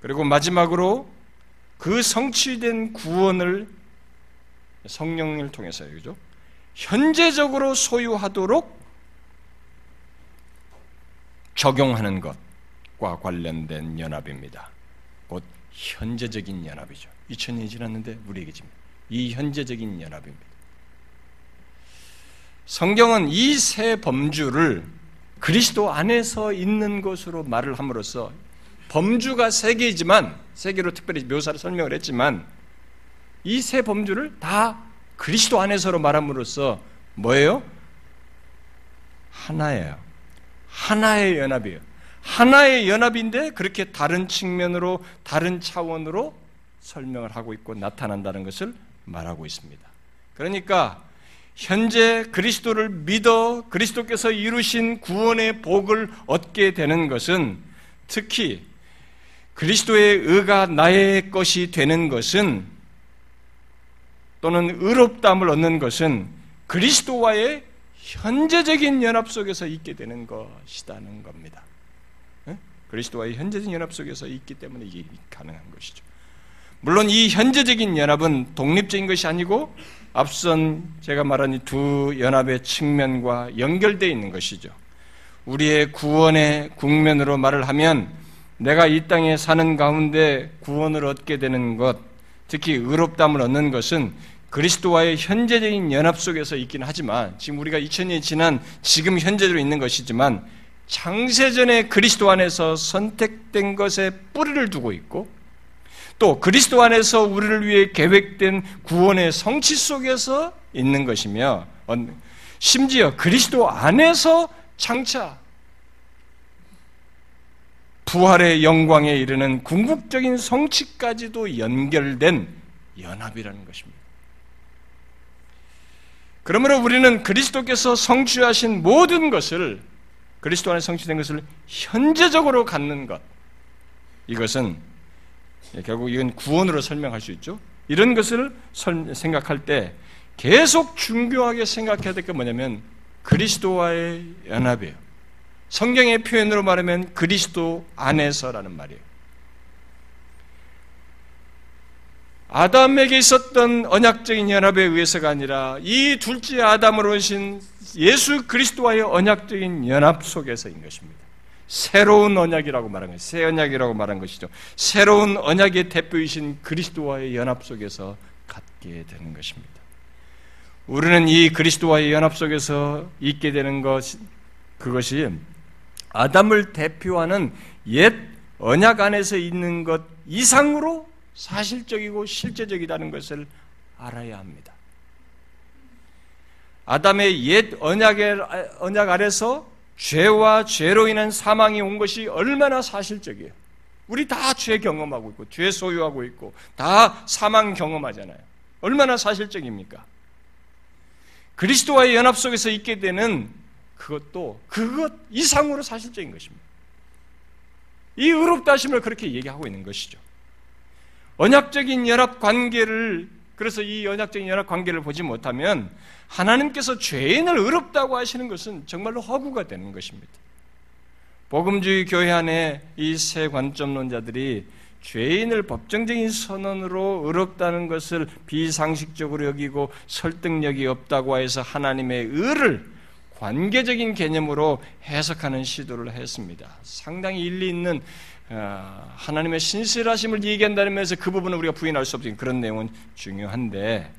그리고 마지막으로 그 성취된 구원을 성령을 통해서요. 그죠? 현재적으로 소유하도록 적용하는 것과 관련된 연합입니다. 곧 현재적인 연합이죠. 2000년이 지났는데 우리에게 지금 이 현재적인 연합입니다. 성경은 이 세 범주를 그리스도 안에서 있는 것으로 말을 함으로써 범주가 세 개이지만 세 개로 특별히 묘사를 설명을 했지만 이 세 범주를 다 그리스도 안에서로 말함으로써 뭐예요? 하나예요. 하나의 연합이에요. 하나의 연합인데 그렇게 다른 측면으로 다른 차원으로 설명을 하고 있고 나타난다는 것을 말하고 있습니다. 그러니까 현재 그리스도를 믿어 그리스도께서 이루신 구원의 복을 얻게 되는 것은 특히 그리스도의 의가 나의 것이 되는 것은 또는 의롭담을 얻는 것은 그리스도와의 현재적인 연합 속에서 있게 되는 것이라는 겁니다. 그리스도와의 현재적인 연합 속에서 있기 때문에 이게 가능한 것이죠. 물론 이 현재적인 연합은 독립적인 것이 아니고 앞선 제가 말한 이 두 연합의 측면과 연결되어 있는 것이죠. 우리의 구원의 국면으로 말을 하면 내가 이 땅에 사는 가운데 구원을 얻게 되는 것, 특히 의롭담을 얻는 것은 그리스도와의 현재적인 연합 속에서 있긴 하지만 지금 우리가 2000년이 지난 지금 현재로 있는 것이지만 창세전에 그리스도 안에서 선택된 것에 뿌리를 두고 있고 또 그리스도 안에서 우리를 위해 계획된 구원의 성취 속에서 있는 것이며 심지어 그리스도 안에서 장차 부활의 영광에 이르는 궁극적인 성취까지도 연결된 연합이라는 것입니다. 그러므로 우리는 그리스도께서 성취하신 모든 것을 그리스도 안에 성취된 것을 현재적으로 갖는 것. 이것은 결국 이건 구원으로 설명할 수 있죠. 이런 것을 생각할 때 계속 중요하게 생각해야 될 게 뭐냐면 그리스도와의 연합이에요. 성경의 표현으로 말하면 그리스도 안에서라는 말이에요. 아담에게 있었던 언약적인 연합에 의해서가 아니라 이 둘째 아담으로 오신 예수 그리스도와의 언약적인 연합 속에서인 것입니다. 새로운 언약이라고 말한 것이죠. 새 언약이라고 말한 것이죠. 새로운 언약의 대표이신 그리스도와의 연합 속에서 갖게 되는 것입니다. 우리는 이 그리스도와의 연합 속에서 있게 되는 것, 그것이 아담을 대표하는 옛 언약 안에서 있는 것 이상으로 사실적이고 실제적이라는 것을 알아야 합니다. 아담의 옛 언약의, 언약 아래서 죄와 죄로 인한 사망이 온 것이 얼마나 사실적이에요. 우리 다 죄 경험하고 있고, 죄 소유하고 있고, 다 사망 경험하잖아요. 얼마나 사실적입니까? 그리스도와의 연합 속에서 있게 되는 그것도 그것 이상으로 사실적인 것입니다. 이 의롭다 하심을 그렇게 얘기하고 있는 것이죠. 언약적인 연합 관계를 그래서 이 언약적인 연합 관계를 보지 못하면 하나님께서 죄인을 의롭다고 하시는 것은 정말로 허구가 되는 것입니다. 복음주의 교회 안에 이 세 관점론자들이 죄인을 법정적인 선언으로 의롭다는 것을 비상식적으로 여기고 설득력이 없다고 해서 하나님의 의를 관계적인 개념으로 해석하는 시도를 했습니다. 상당히 일리 있는 어, 하나님의 신실하심을 얘기한다는 면에서 그 부분은 우리가 부인할 수 없는 그런 내용은 중요한데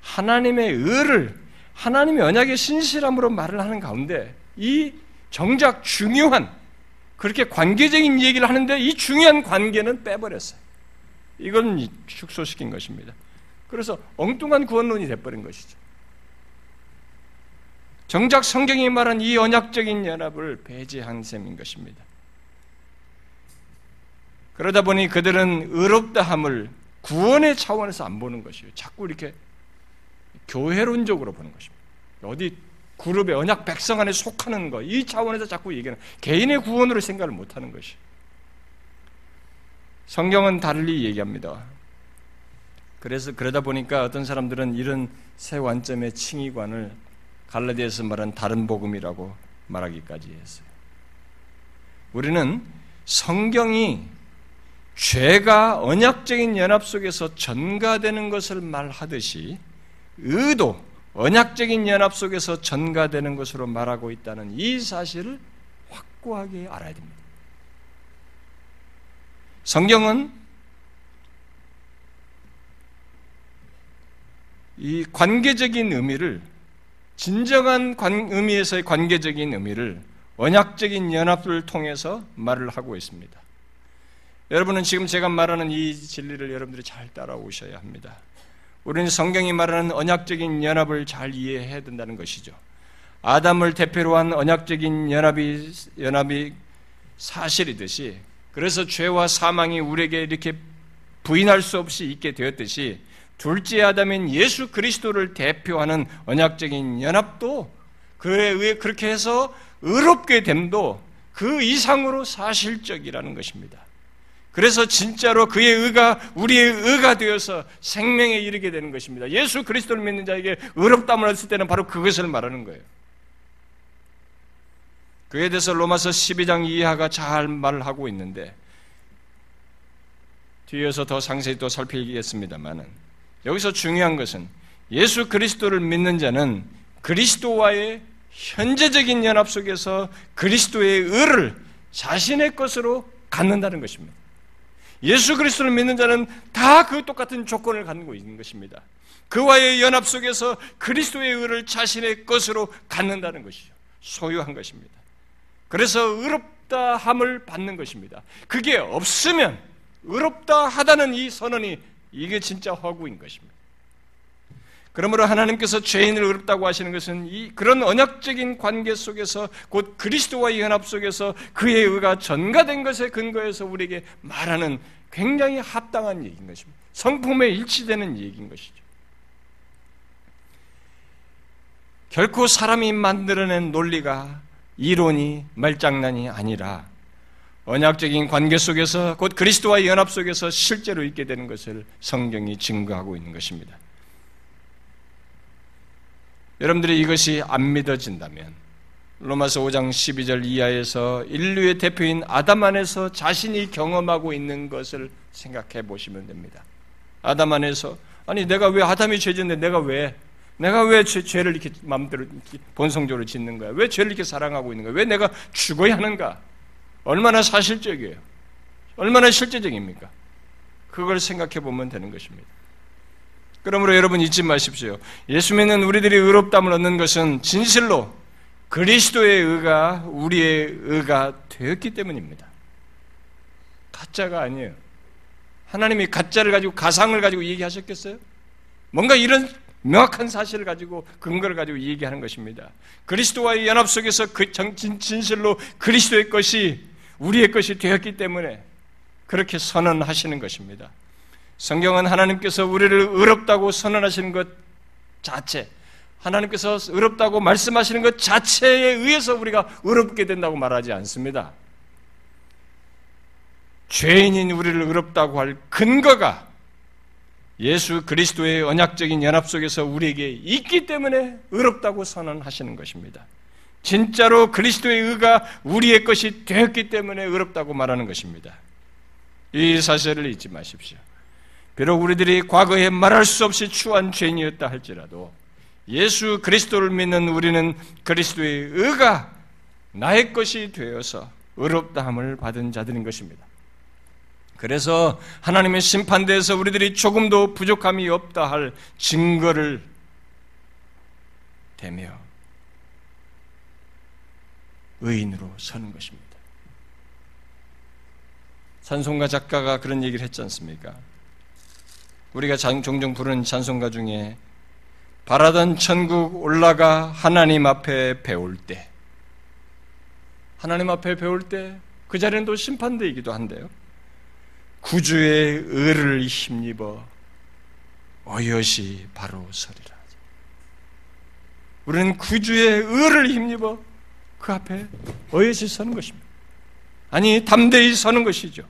하나님의 의를 하나님의 언약의 신실함으로 말을 하는 가운데 이 정작 중요한 그렇게 관계적인 얘기를 하는데 이 중요한 관계는 빼버렸어요. 이건 축소시킨 것입니다. 그래서 엉뚱한 구원론이 돼버린 것이죠. 정작 성경이 말한 이 언약적인 연합을 배제한 셈인 것입니다. 그러다 보니 그들은 의롭다함을 구원의 차원에서 안 보는 것이에요. 자꾸 이렇게 교회론적으로 보는 것입니다. 어디 그룹의 언약 백성 안에 속하는 것, 이 차원에서 자꾸 얘기하는 개인의 구원으로 생각을 못 하는 것이. 성경은 달리 얘기합니다. 그래서 그러다 보니까 어떤 사람들은 이런 새 관점의 칭의관을 갈라디아에서 말한 다른 복음이라고 말하기까지 했어요. 우리는 성경이 죄가 언약적인 연합 속에서 전가되는 것을 말하듯이 의도, 언약적인 연합 속에서 전가되는 것으로 말하고 있다는 이 사실을 확고하게 알아야 됩니다. 성경은 이 관계적인 의미를 진정한 관, 의미에서의 관계적인 의미를 언약적인 연합을 통해서 말을 하고 있습니다. 여러분은 지금 제가 말하는 이 진리를 여러분들이 잘 따라오셔야 합니다. 우리는 성경이 말하는 언약적인 연합을 잘 이해해야 된다는 것이죠. 아담을 대표로 한 언약적인 연합이, 연합이 사실이듯이 그래서 죄와 사망이 우리에게 이렇게 부인할 수 없이 있게 되었듯이 둘째 아담인 예수 그리스도를 대표하는 언약적인 연합도 그에 의해 그렇게 해서 의롭게 됨도 그 이상으로 사실적이라는 것입니다. 그래서 진짜로 그의 의가 우리의 의가 되어서 생명에 이르게 되는 것입니다. 예수 그리스도를 믿는 자에게 의롭다을 했을 때는 바로 그것을 말하는 거예요. 그에 대해서 로마서 12장 이하가 잘 말을 하고 있는데 뒤에서 더 상세히 또 살피겠습니다만은 여기서 중요한 것은 예수 그리스도를 믿는 자는 그리스도와의 현재적인 연합 속에서 그리스도의 의를 자신의 것으로 갖는다는 것입니다. 예수 그리스도를 믿는 자는 다 그 똑같은 조건을 갖고 있는 것입니다. 그와의 연합 속에서 그리스도의 의를 자신의 것으로 갖는다는 것이죠. 소유한 것입니다. 그래서 의롭다 함을 받는 것입니다. 그게 없으면 의롭다 하다는 이 선언이 이게 진짜 허구인 것입니다. 그러므로 하나님께서 죄인을 의롭다고 하시는 것은 이 그런 언약적인 관계 속에서 곧 그리스도와의 연합 속에서 그의 의가 전가된 것에 근거해서 우리에게 말하는 굉장히 합당한 얘기인 것입니다. 성품에 일치되는 얘기인 것이죠. 결코 사람이 만들어낸 논리가 이론이 말장난이 아니라 언약적인 관계 속에서 곧 그리스도와의 연합 속에서 실제로 있게 되는 것을 성경이 증거하고 있는 것입니다. 여러분들이 이것이 안 믿어진다면 로마서 5장 12절 이하에서 인류의 대표인 아담 안에서 자신이 경험하고 있는 것을 생각해 보시면 됩니다. 아담 안에서 아니 내가 왜 아담이 죄졌는데 내가 왜 내가 왜 죄, 를 이렇게 마음대로 본성적으로 짓는 거야? 왜 죄를 이렇게 사랑하고 있는 거야? 왜 내가 죽어야 하는가? 얼마나 사실적이에요? 얼마나 실제적입니까? 그걸 생각해 보면 되는 것입니다. 그러므로 여러분 잊지 마십시오. 예수 믿는 우리들이 의롭담을 얻는 것은 진실로 그리스도의 의가 우리의 의가 되었기 때문입니다. 가짜가 아니에요. 하나님이 가짜를 가지고 가상을 가지고 얘기하셨겠어요? 뭔가 이런 명확한 사실을 가지고 근거를 가지고 얘기하는 것입니다. 그리스도와의 연합 속에서 그 진실로 그리스도의 것이 우리의 것이 되었기 때문에 그렇게 선언하시는 것입니다. 성경은 하나님께서 우리를 의롭다고 선언하시는 것 자체, 하나님께서 의롭다고 말씀하시는 것 자체에 의해서 우리가 의롭게 된다고 말하지 않습니다. 죄인인 우리를 의롭다고 할 근거가 예수 그리스도의 언약적인 연합 속에서 우리에게 있기 때문에 의롭다고 선언하시는 것입니다. 진짜로 그리스도의 의가 우리의 것이 되었기 때문에 의롭다고 말하는 것입니다. 이 사실을 잊지 마십시오. 비록 우리들이 과거에 말할 수 없이 추한 죄인이었다 할지라도 예수 그리스도를 믿는 우리는 그리스도의 의가 나의 것이 되어서 의롭다함을 받은 자들인 것입니다. 그래서 하나님의 심판대에서 우리들이 조금도 부족함이 없다 할 증거를 대며 의인으로 서는 것입니다. 찬송가 작가가 그런 얘기를 했지 않습니까? 우리가 종종 부르는 찬송가 중에 바라던 천국 올라가 하나님 앞에 배울 때 하나님 앞에 배울 때 그 자리는 또 심판대이기도 한데요. 구주의 의를 힘입어 어여시 바로 서리라. 우리는 구주의 의를 힘입어 그 앞에 어여시 서는 것입니다. 아니, 담대히 서는 것이죠.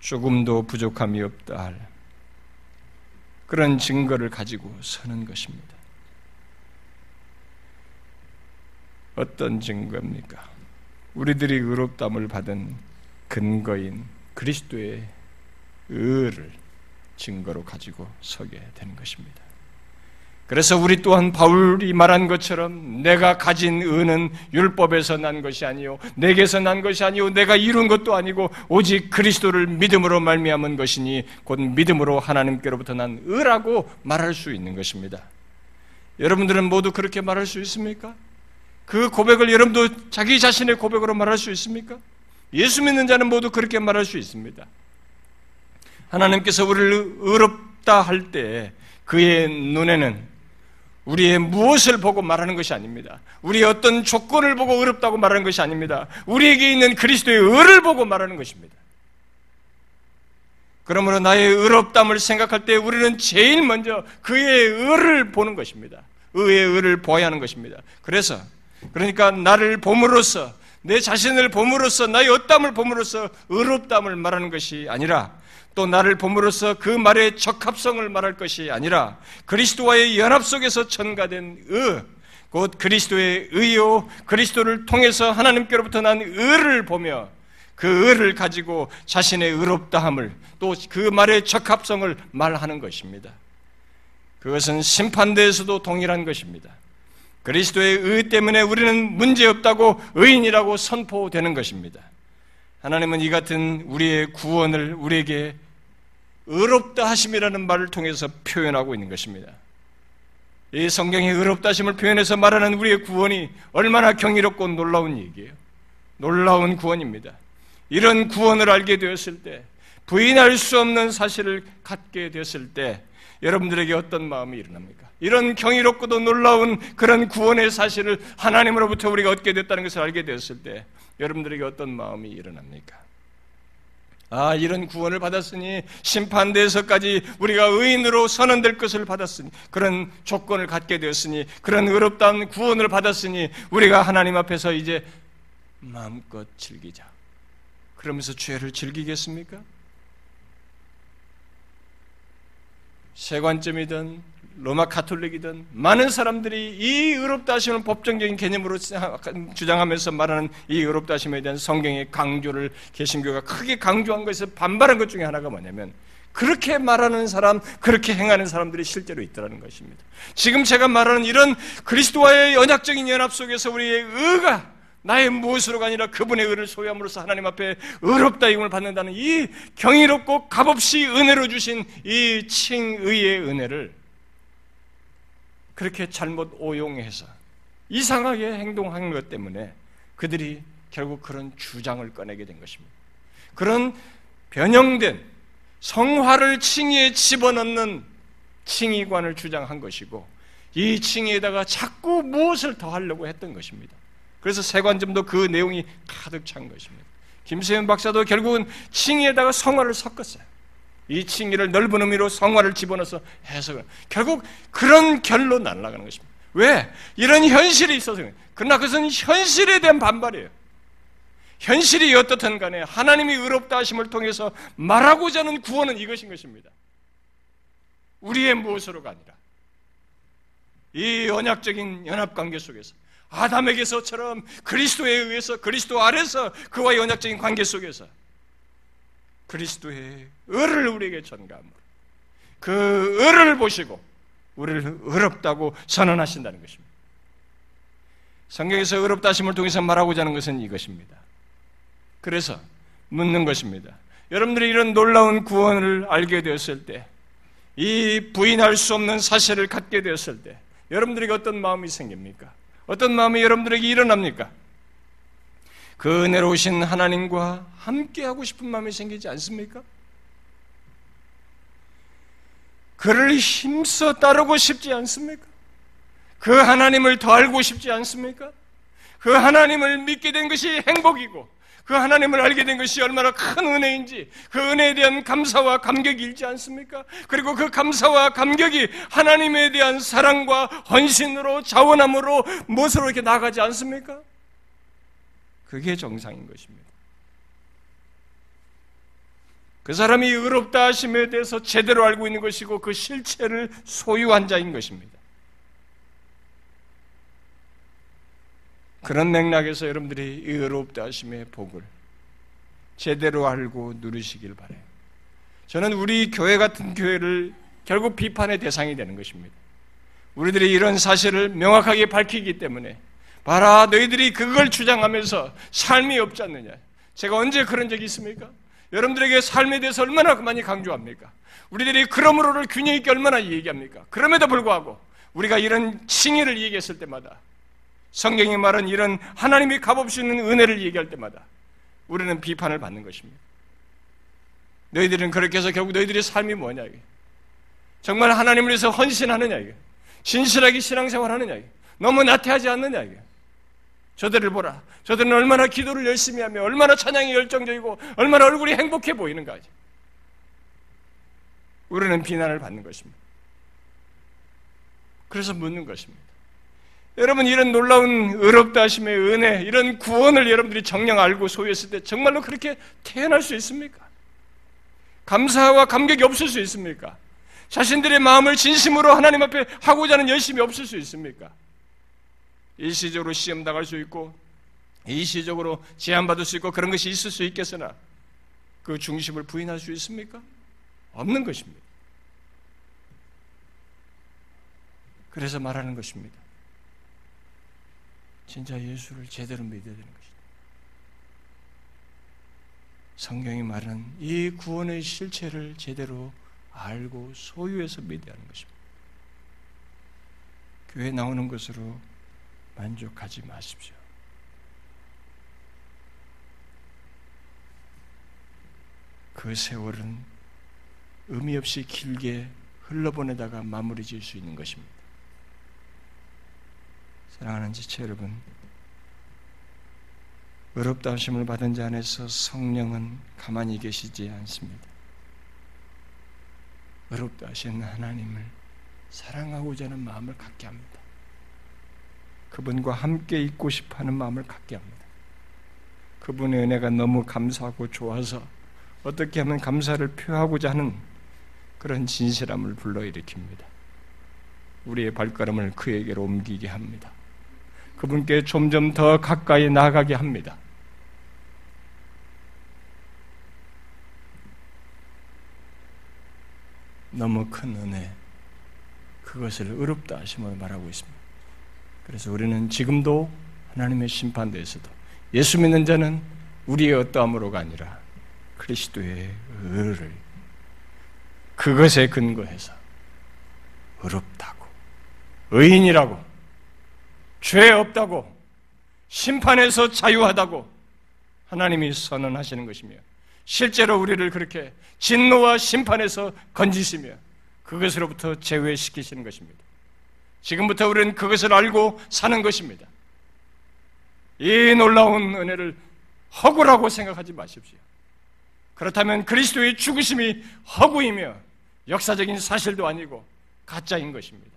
조금도 부족함이 없다 할 그런 증거를 가지고 서는 것입니다. 어떤 증거입니까? 우리들이 의롭담을 받은 근거인 그리스도의 의를 증거로 가지고 서게 되는 것입니다. 그래서 우리 또한 바울이 말한 것처럼 내가 가진 의는 율법에서 난 것이 아니요 내게서 난 것이 아니요 내가 이룬 것도 아니고 오직 그리스도를 믿음으로 말미암은 것이니 곧 믿음으로 하나님께로부터 난 의라고 말할 수 있는 것입니다. 여러분들은 모두 그렇게 말할 수 있습니까? 그 고백을 여러분도 자기 자신의 고백으로 말할 수 있습니까? 예수 믿는 자는 모두 그렇게 말할 수 있습니다. 하나님께서 우리를 의롭다 할 때 그의 눈에는 우리의 무엇을 보고 말하는 것이 아닙니다. 우리의 어떤 조건을 보고 의롭다고 말하는 것이 아닙니다. 우리에게 있는 그리스도의 의를 보고 말하는 것입니다. 그러므로 나의 의롭담을 생각할 때 우리는 제일 먼저 그의 의를 보는 것입니다. 의의 의를 보아야 하는 것입니다. 그래서 그러니까 나를 봄으로써 내 자신을 봄으로써 나의 어담을 봄으로써 의롭담을 말하는 것이 아니라 또 나를 봄으로써 그 말의 적합성을 말할 것이 아니라 그리스도와의 연합 속에서 전가된 의, 곧 그리스도의 의요, 그리스도를 통해서 하나님께로부터 난 의를 보며 그 의를 가지고 자신의 의롭다함을 또 그 말의 적합성을 말하는 것입니다. 그것은 심판대에서도 동일한 것입니다. 그리스도의 의 때문에 우리는 문제없다고 의인이라고 선포되는 것입니다. 하나님은 이 같은 우리의 구원을 우리에게 의롭다 하심이라는 말을 통해서 표현하고 있는 것입니다. 이 성경의 의롭다 하심을 표현해서 말하는 우리의 구원이 얼마나 경이롭고 놀라운 얘기예요. 놀라운 구원입니다. 이런 구원을 알게 되었을 때, 부인할 수 없는 사실을 갖게 되었을 때, 여러분들에게 어떤 마음이 일어납니까? 이런 경이롭고도 놀라운 그런 구원의 사실을 하나님으로부터 우리가 얻게 됐다는 것을 알게 되었을 때, 여러분들에게 어떤 마음이 일어납니까? 아, 이런 구원을 받았으니 심판대에서까지 우리가 의인으로 선언될 것을 받았으니 그런 조건을 갖게 되었으니 그런 의롭다운 구원을 받았으니 우리가 하나님 앞에서 이제 마음껏 즐기자. 그러면서 죄를 즐기겠습니까? 세관점이든 로마 카톨릭이든 많은 사람들이 이 의롭다 하심을 법정적인 개념으로 주장하면서 말하는 이 의롭다 하심에 대한 성경의 강조를 개신교가 크게 강조한 것에서 반발한 것 중에 하나가 뭐냐면 그렇게 말하는 사람, 그렇게 행하는 사람들이 실제로 있더라는 것입니다. 지금 제가 말하는 이런 그리스도와의 언약적인 연합 속에서 우리의 의가 나의 무엇으로가 아니라 그분의 의를 소유함으로써 하나님 앞에 의롭다 이음을 받는다는 이 경이롭고 값없이 은혜로 주신 이 칭의의 은혜를 그렇게 잘못 오용해서 이상하게 행동한 것 때문에 그들이 결국 그런 주장을 꺼내게 된 것입니다. 그런 변형된 성화를 칭의에 집어넣는 칭의관을 주장한 것이고 이 칭의에다가 자꾸 무엇을 더하려고 했던 것입니다. 그래서 세관점도 그 내용이 가득 찬 것입니다. 김세현 박사도 결국은 칭의에다가 성화를 섞었어요. 이 칭의를 넓은 의미로 성화를 집어넣어서 해석을. 결국 그런 결로 날아가는 것입니다. 왜? 이런 현실이 있어서. 그러나 그것은 현실에 대한 반발이에요. 현실이 어떻든 간에 하나님이 의롭다 하심을 통해서 말하고자 하는 구원은 이것인 것입니다. 우리의 무엇으로가 아니라 이 언약적인 연합 관계 속에서 아담에게서처럼 그리스도에 의해서 그리스도 아래서 그와의 언약적인 관계 속에서 그리스도의 의를 우리에게 전가함으로 그 의를 보시고 우리를 의롭다고 선언하신다는 것입니다. 성경에서 의롭다 하심을 통해서 말하고자 하는 것은 이것입니다. 그래서 묻는 것입니다. 여러분들이 이런 놀라운 구원을 알게 되었을 때, 이 부인할 수 없는 사실을 갖게 되었을 때, 여러분들에게 어떤 마음이 생깁니까? 어떤 마음이 여러분들에게 일어납니까? 그 은혜로우신 하나님과 함께하고 싶은 마음이 생기지 않습니까? 그를 힘써 따르고 싶지 않습니까? 그 하나님을 더 알고 싶지 않습니까? 그 하나님을 믿게 된 것이 행복이고 그 하나님을 알게 된 것이 얼마나 큰 은혜인지 그 은혜에 대한 감사와 감격이 일지 않습니까? 그리고 그 감사와 감격이 하나님에 대한 사랑과 헌신으로 자원함으로 무엇으로 이렇게 나가지 않습니까? 그게 정상인 것입니다. 그 사람이 의롭다 하심에 대해서 제대로 알고 있는 것이고 그 실체를 소유한 자인 것입니다. 그런 맥락에서 여러분들이 의롭다 하심의 복을 제대로 알고 누리시길 바래요. 저는 우리 교회 같은 교회를 결국 비판의 대상이 되는 것입니다. 우리들이 이런 사실을 명확하게 밝히기 때문에 봐라 너희들이 그걸 주장하면서 삶이 없지 않느냐. 제가 언제 그런 적이 있습니까? 여러분들에게 삶에 대해서 얼마나 많이 강조합니까? 우리들이 그러므로를 균형 있게 얼마나 얘기합니까? 그럼에도 불구하고 우리가 이런 칭의를 얘기했을 때마다 성경이 말한 이런 하나님이 값없이 있는 은혜를 얘기할 때마다 우리는 비판을 받는 것입니다. 너희들은 그렇게 해서 결국 너희들의 삶이 뭐냐. 정말 하나님을 위해서 헌신하느냐 이게. 진실하게 신앙생활 하느냐 이게. 너무 나태하지 않느냐 이게. 저들을 보라. 저들은 얼마나 기도를 열심히 하며 얼마나 찬양이 열정적이고 얼마나 얼굴이 행복해 보이는가. 우리는 비난을 받는 것입니다. 그래서 묻는 것입니다. 여러분 이런 놀라운 의롭다 하심의 은혜, 이런 구원을 여러분들이 정녕 알고 소유했을 때 정말로 그렇게 태어날 수 있습니까? 감사와 감격이 없을 수 있습니까? 자신들의 마음을 진심으로 하나님 앞에 하고자 하는 열심이 없을 수 있습니까? 일시적으로 시험 당할 수 있고 일시적으로 제한받을 수 있고 그런 것이 있을 수 있겠으나 그 중심을 부인할 수 있습니까? 없는 것입니다. 그래서 말하는 것입니다. 진짜 예수를 제대로 믿어야 되는 것이다. 성경이 말하는 이 구원의 실체를 제대로 알고 소유해서 믿어야 하는 것입니다. 교회 나오는 것으로 만족하지 마십시오. 그 세월은 의미 없이 길게 흘러보내다가 마무리 지을 수 있는 것입니다. 사랑하는 지체 여러분, 의롭다 하심을 받은 자 안에서 성령은 가만히 계시지 않습니다. 의롭다 하신 하나님을 사랑하고자 하는 마음을 갖게 합니다. 그분과 함께 있고 싶어 하는 마음을 갖게 합니다. 그분의 은혜가 너무 감사하고 좋아서 어떻게 하면 감사를 표하고자 하는 그런 진실함을 불러일으킵니다. 우리의 발걸음을 그에게로 옮기게 합니다. 그분께 점점 더 가까이 나가게 합니다. 너무 큰 은혜, 그것을 의롭다 하심을 말하고 있습니다. 그래서 우리는 지금도 하나님의 심판대에서도 예수 믿는 자는 우리의 어떠함으로가 아니라 그리스도의 의를 그것에 근거해서 의롭다고 의인이라고 죄 없다고 심판에서 자유하다고 하나님이 선언하시는 것이며 실제로 우리를 그렇게 진노와 심판에서 건지시며 그것으로부터 제외시키시는 것입니다. 지금부터 우리는 그것을 알고 사는 것입니다. 이 놀라운 은혜를 허구라고 생각하지 마십시오. 그렇다면 그리스도의 죽으심이 허구이며 역사적인 사실도 아니고 가짜인 것입니다.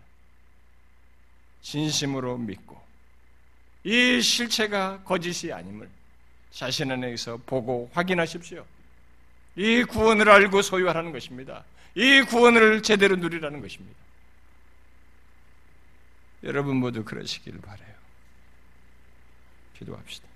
진심으로 믿고 이 실체가 거짓이 아님을 자신 안에서 보고 확인하십시오. 이 구원을 알고 소유하라는 것입니다. 이 구원을 제대로 누리라는 것입니다. 여러분 모두 그러시길 바래요. 기도합시다.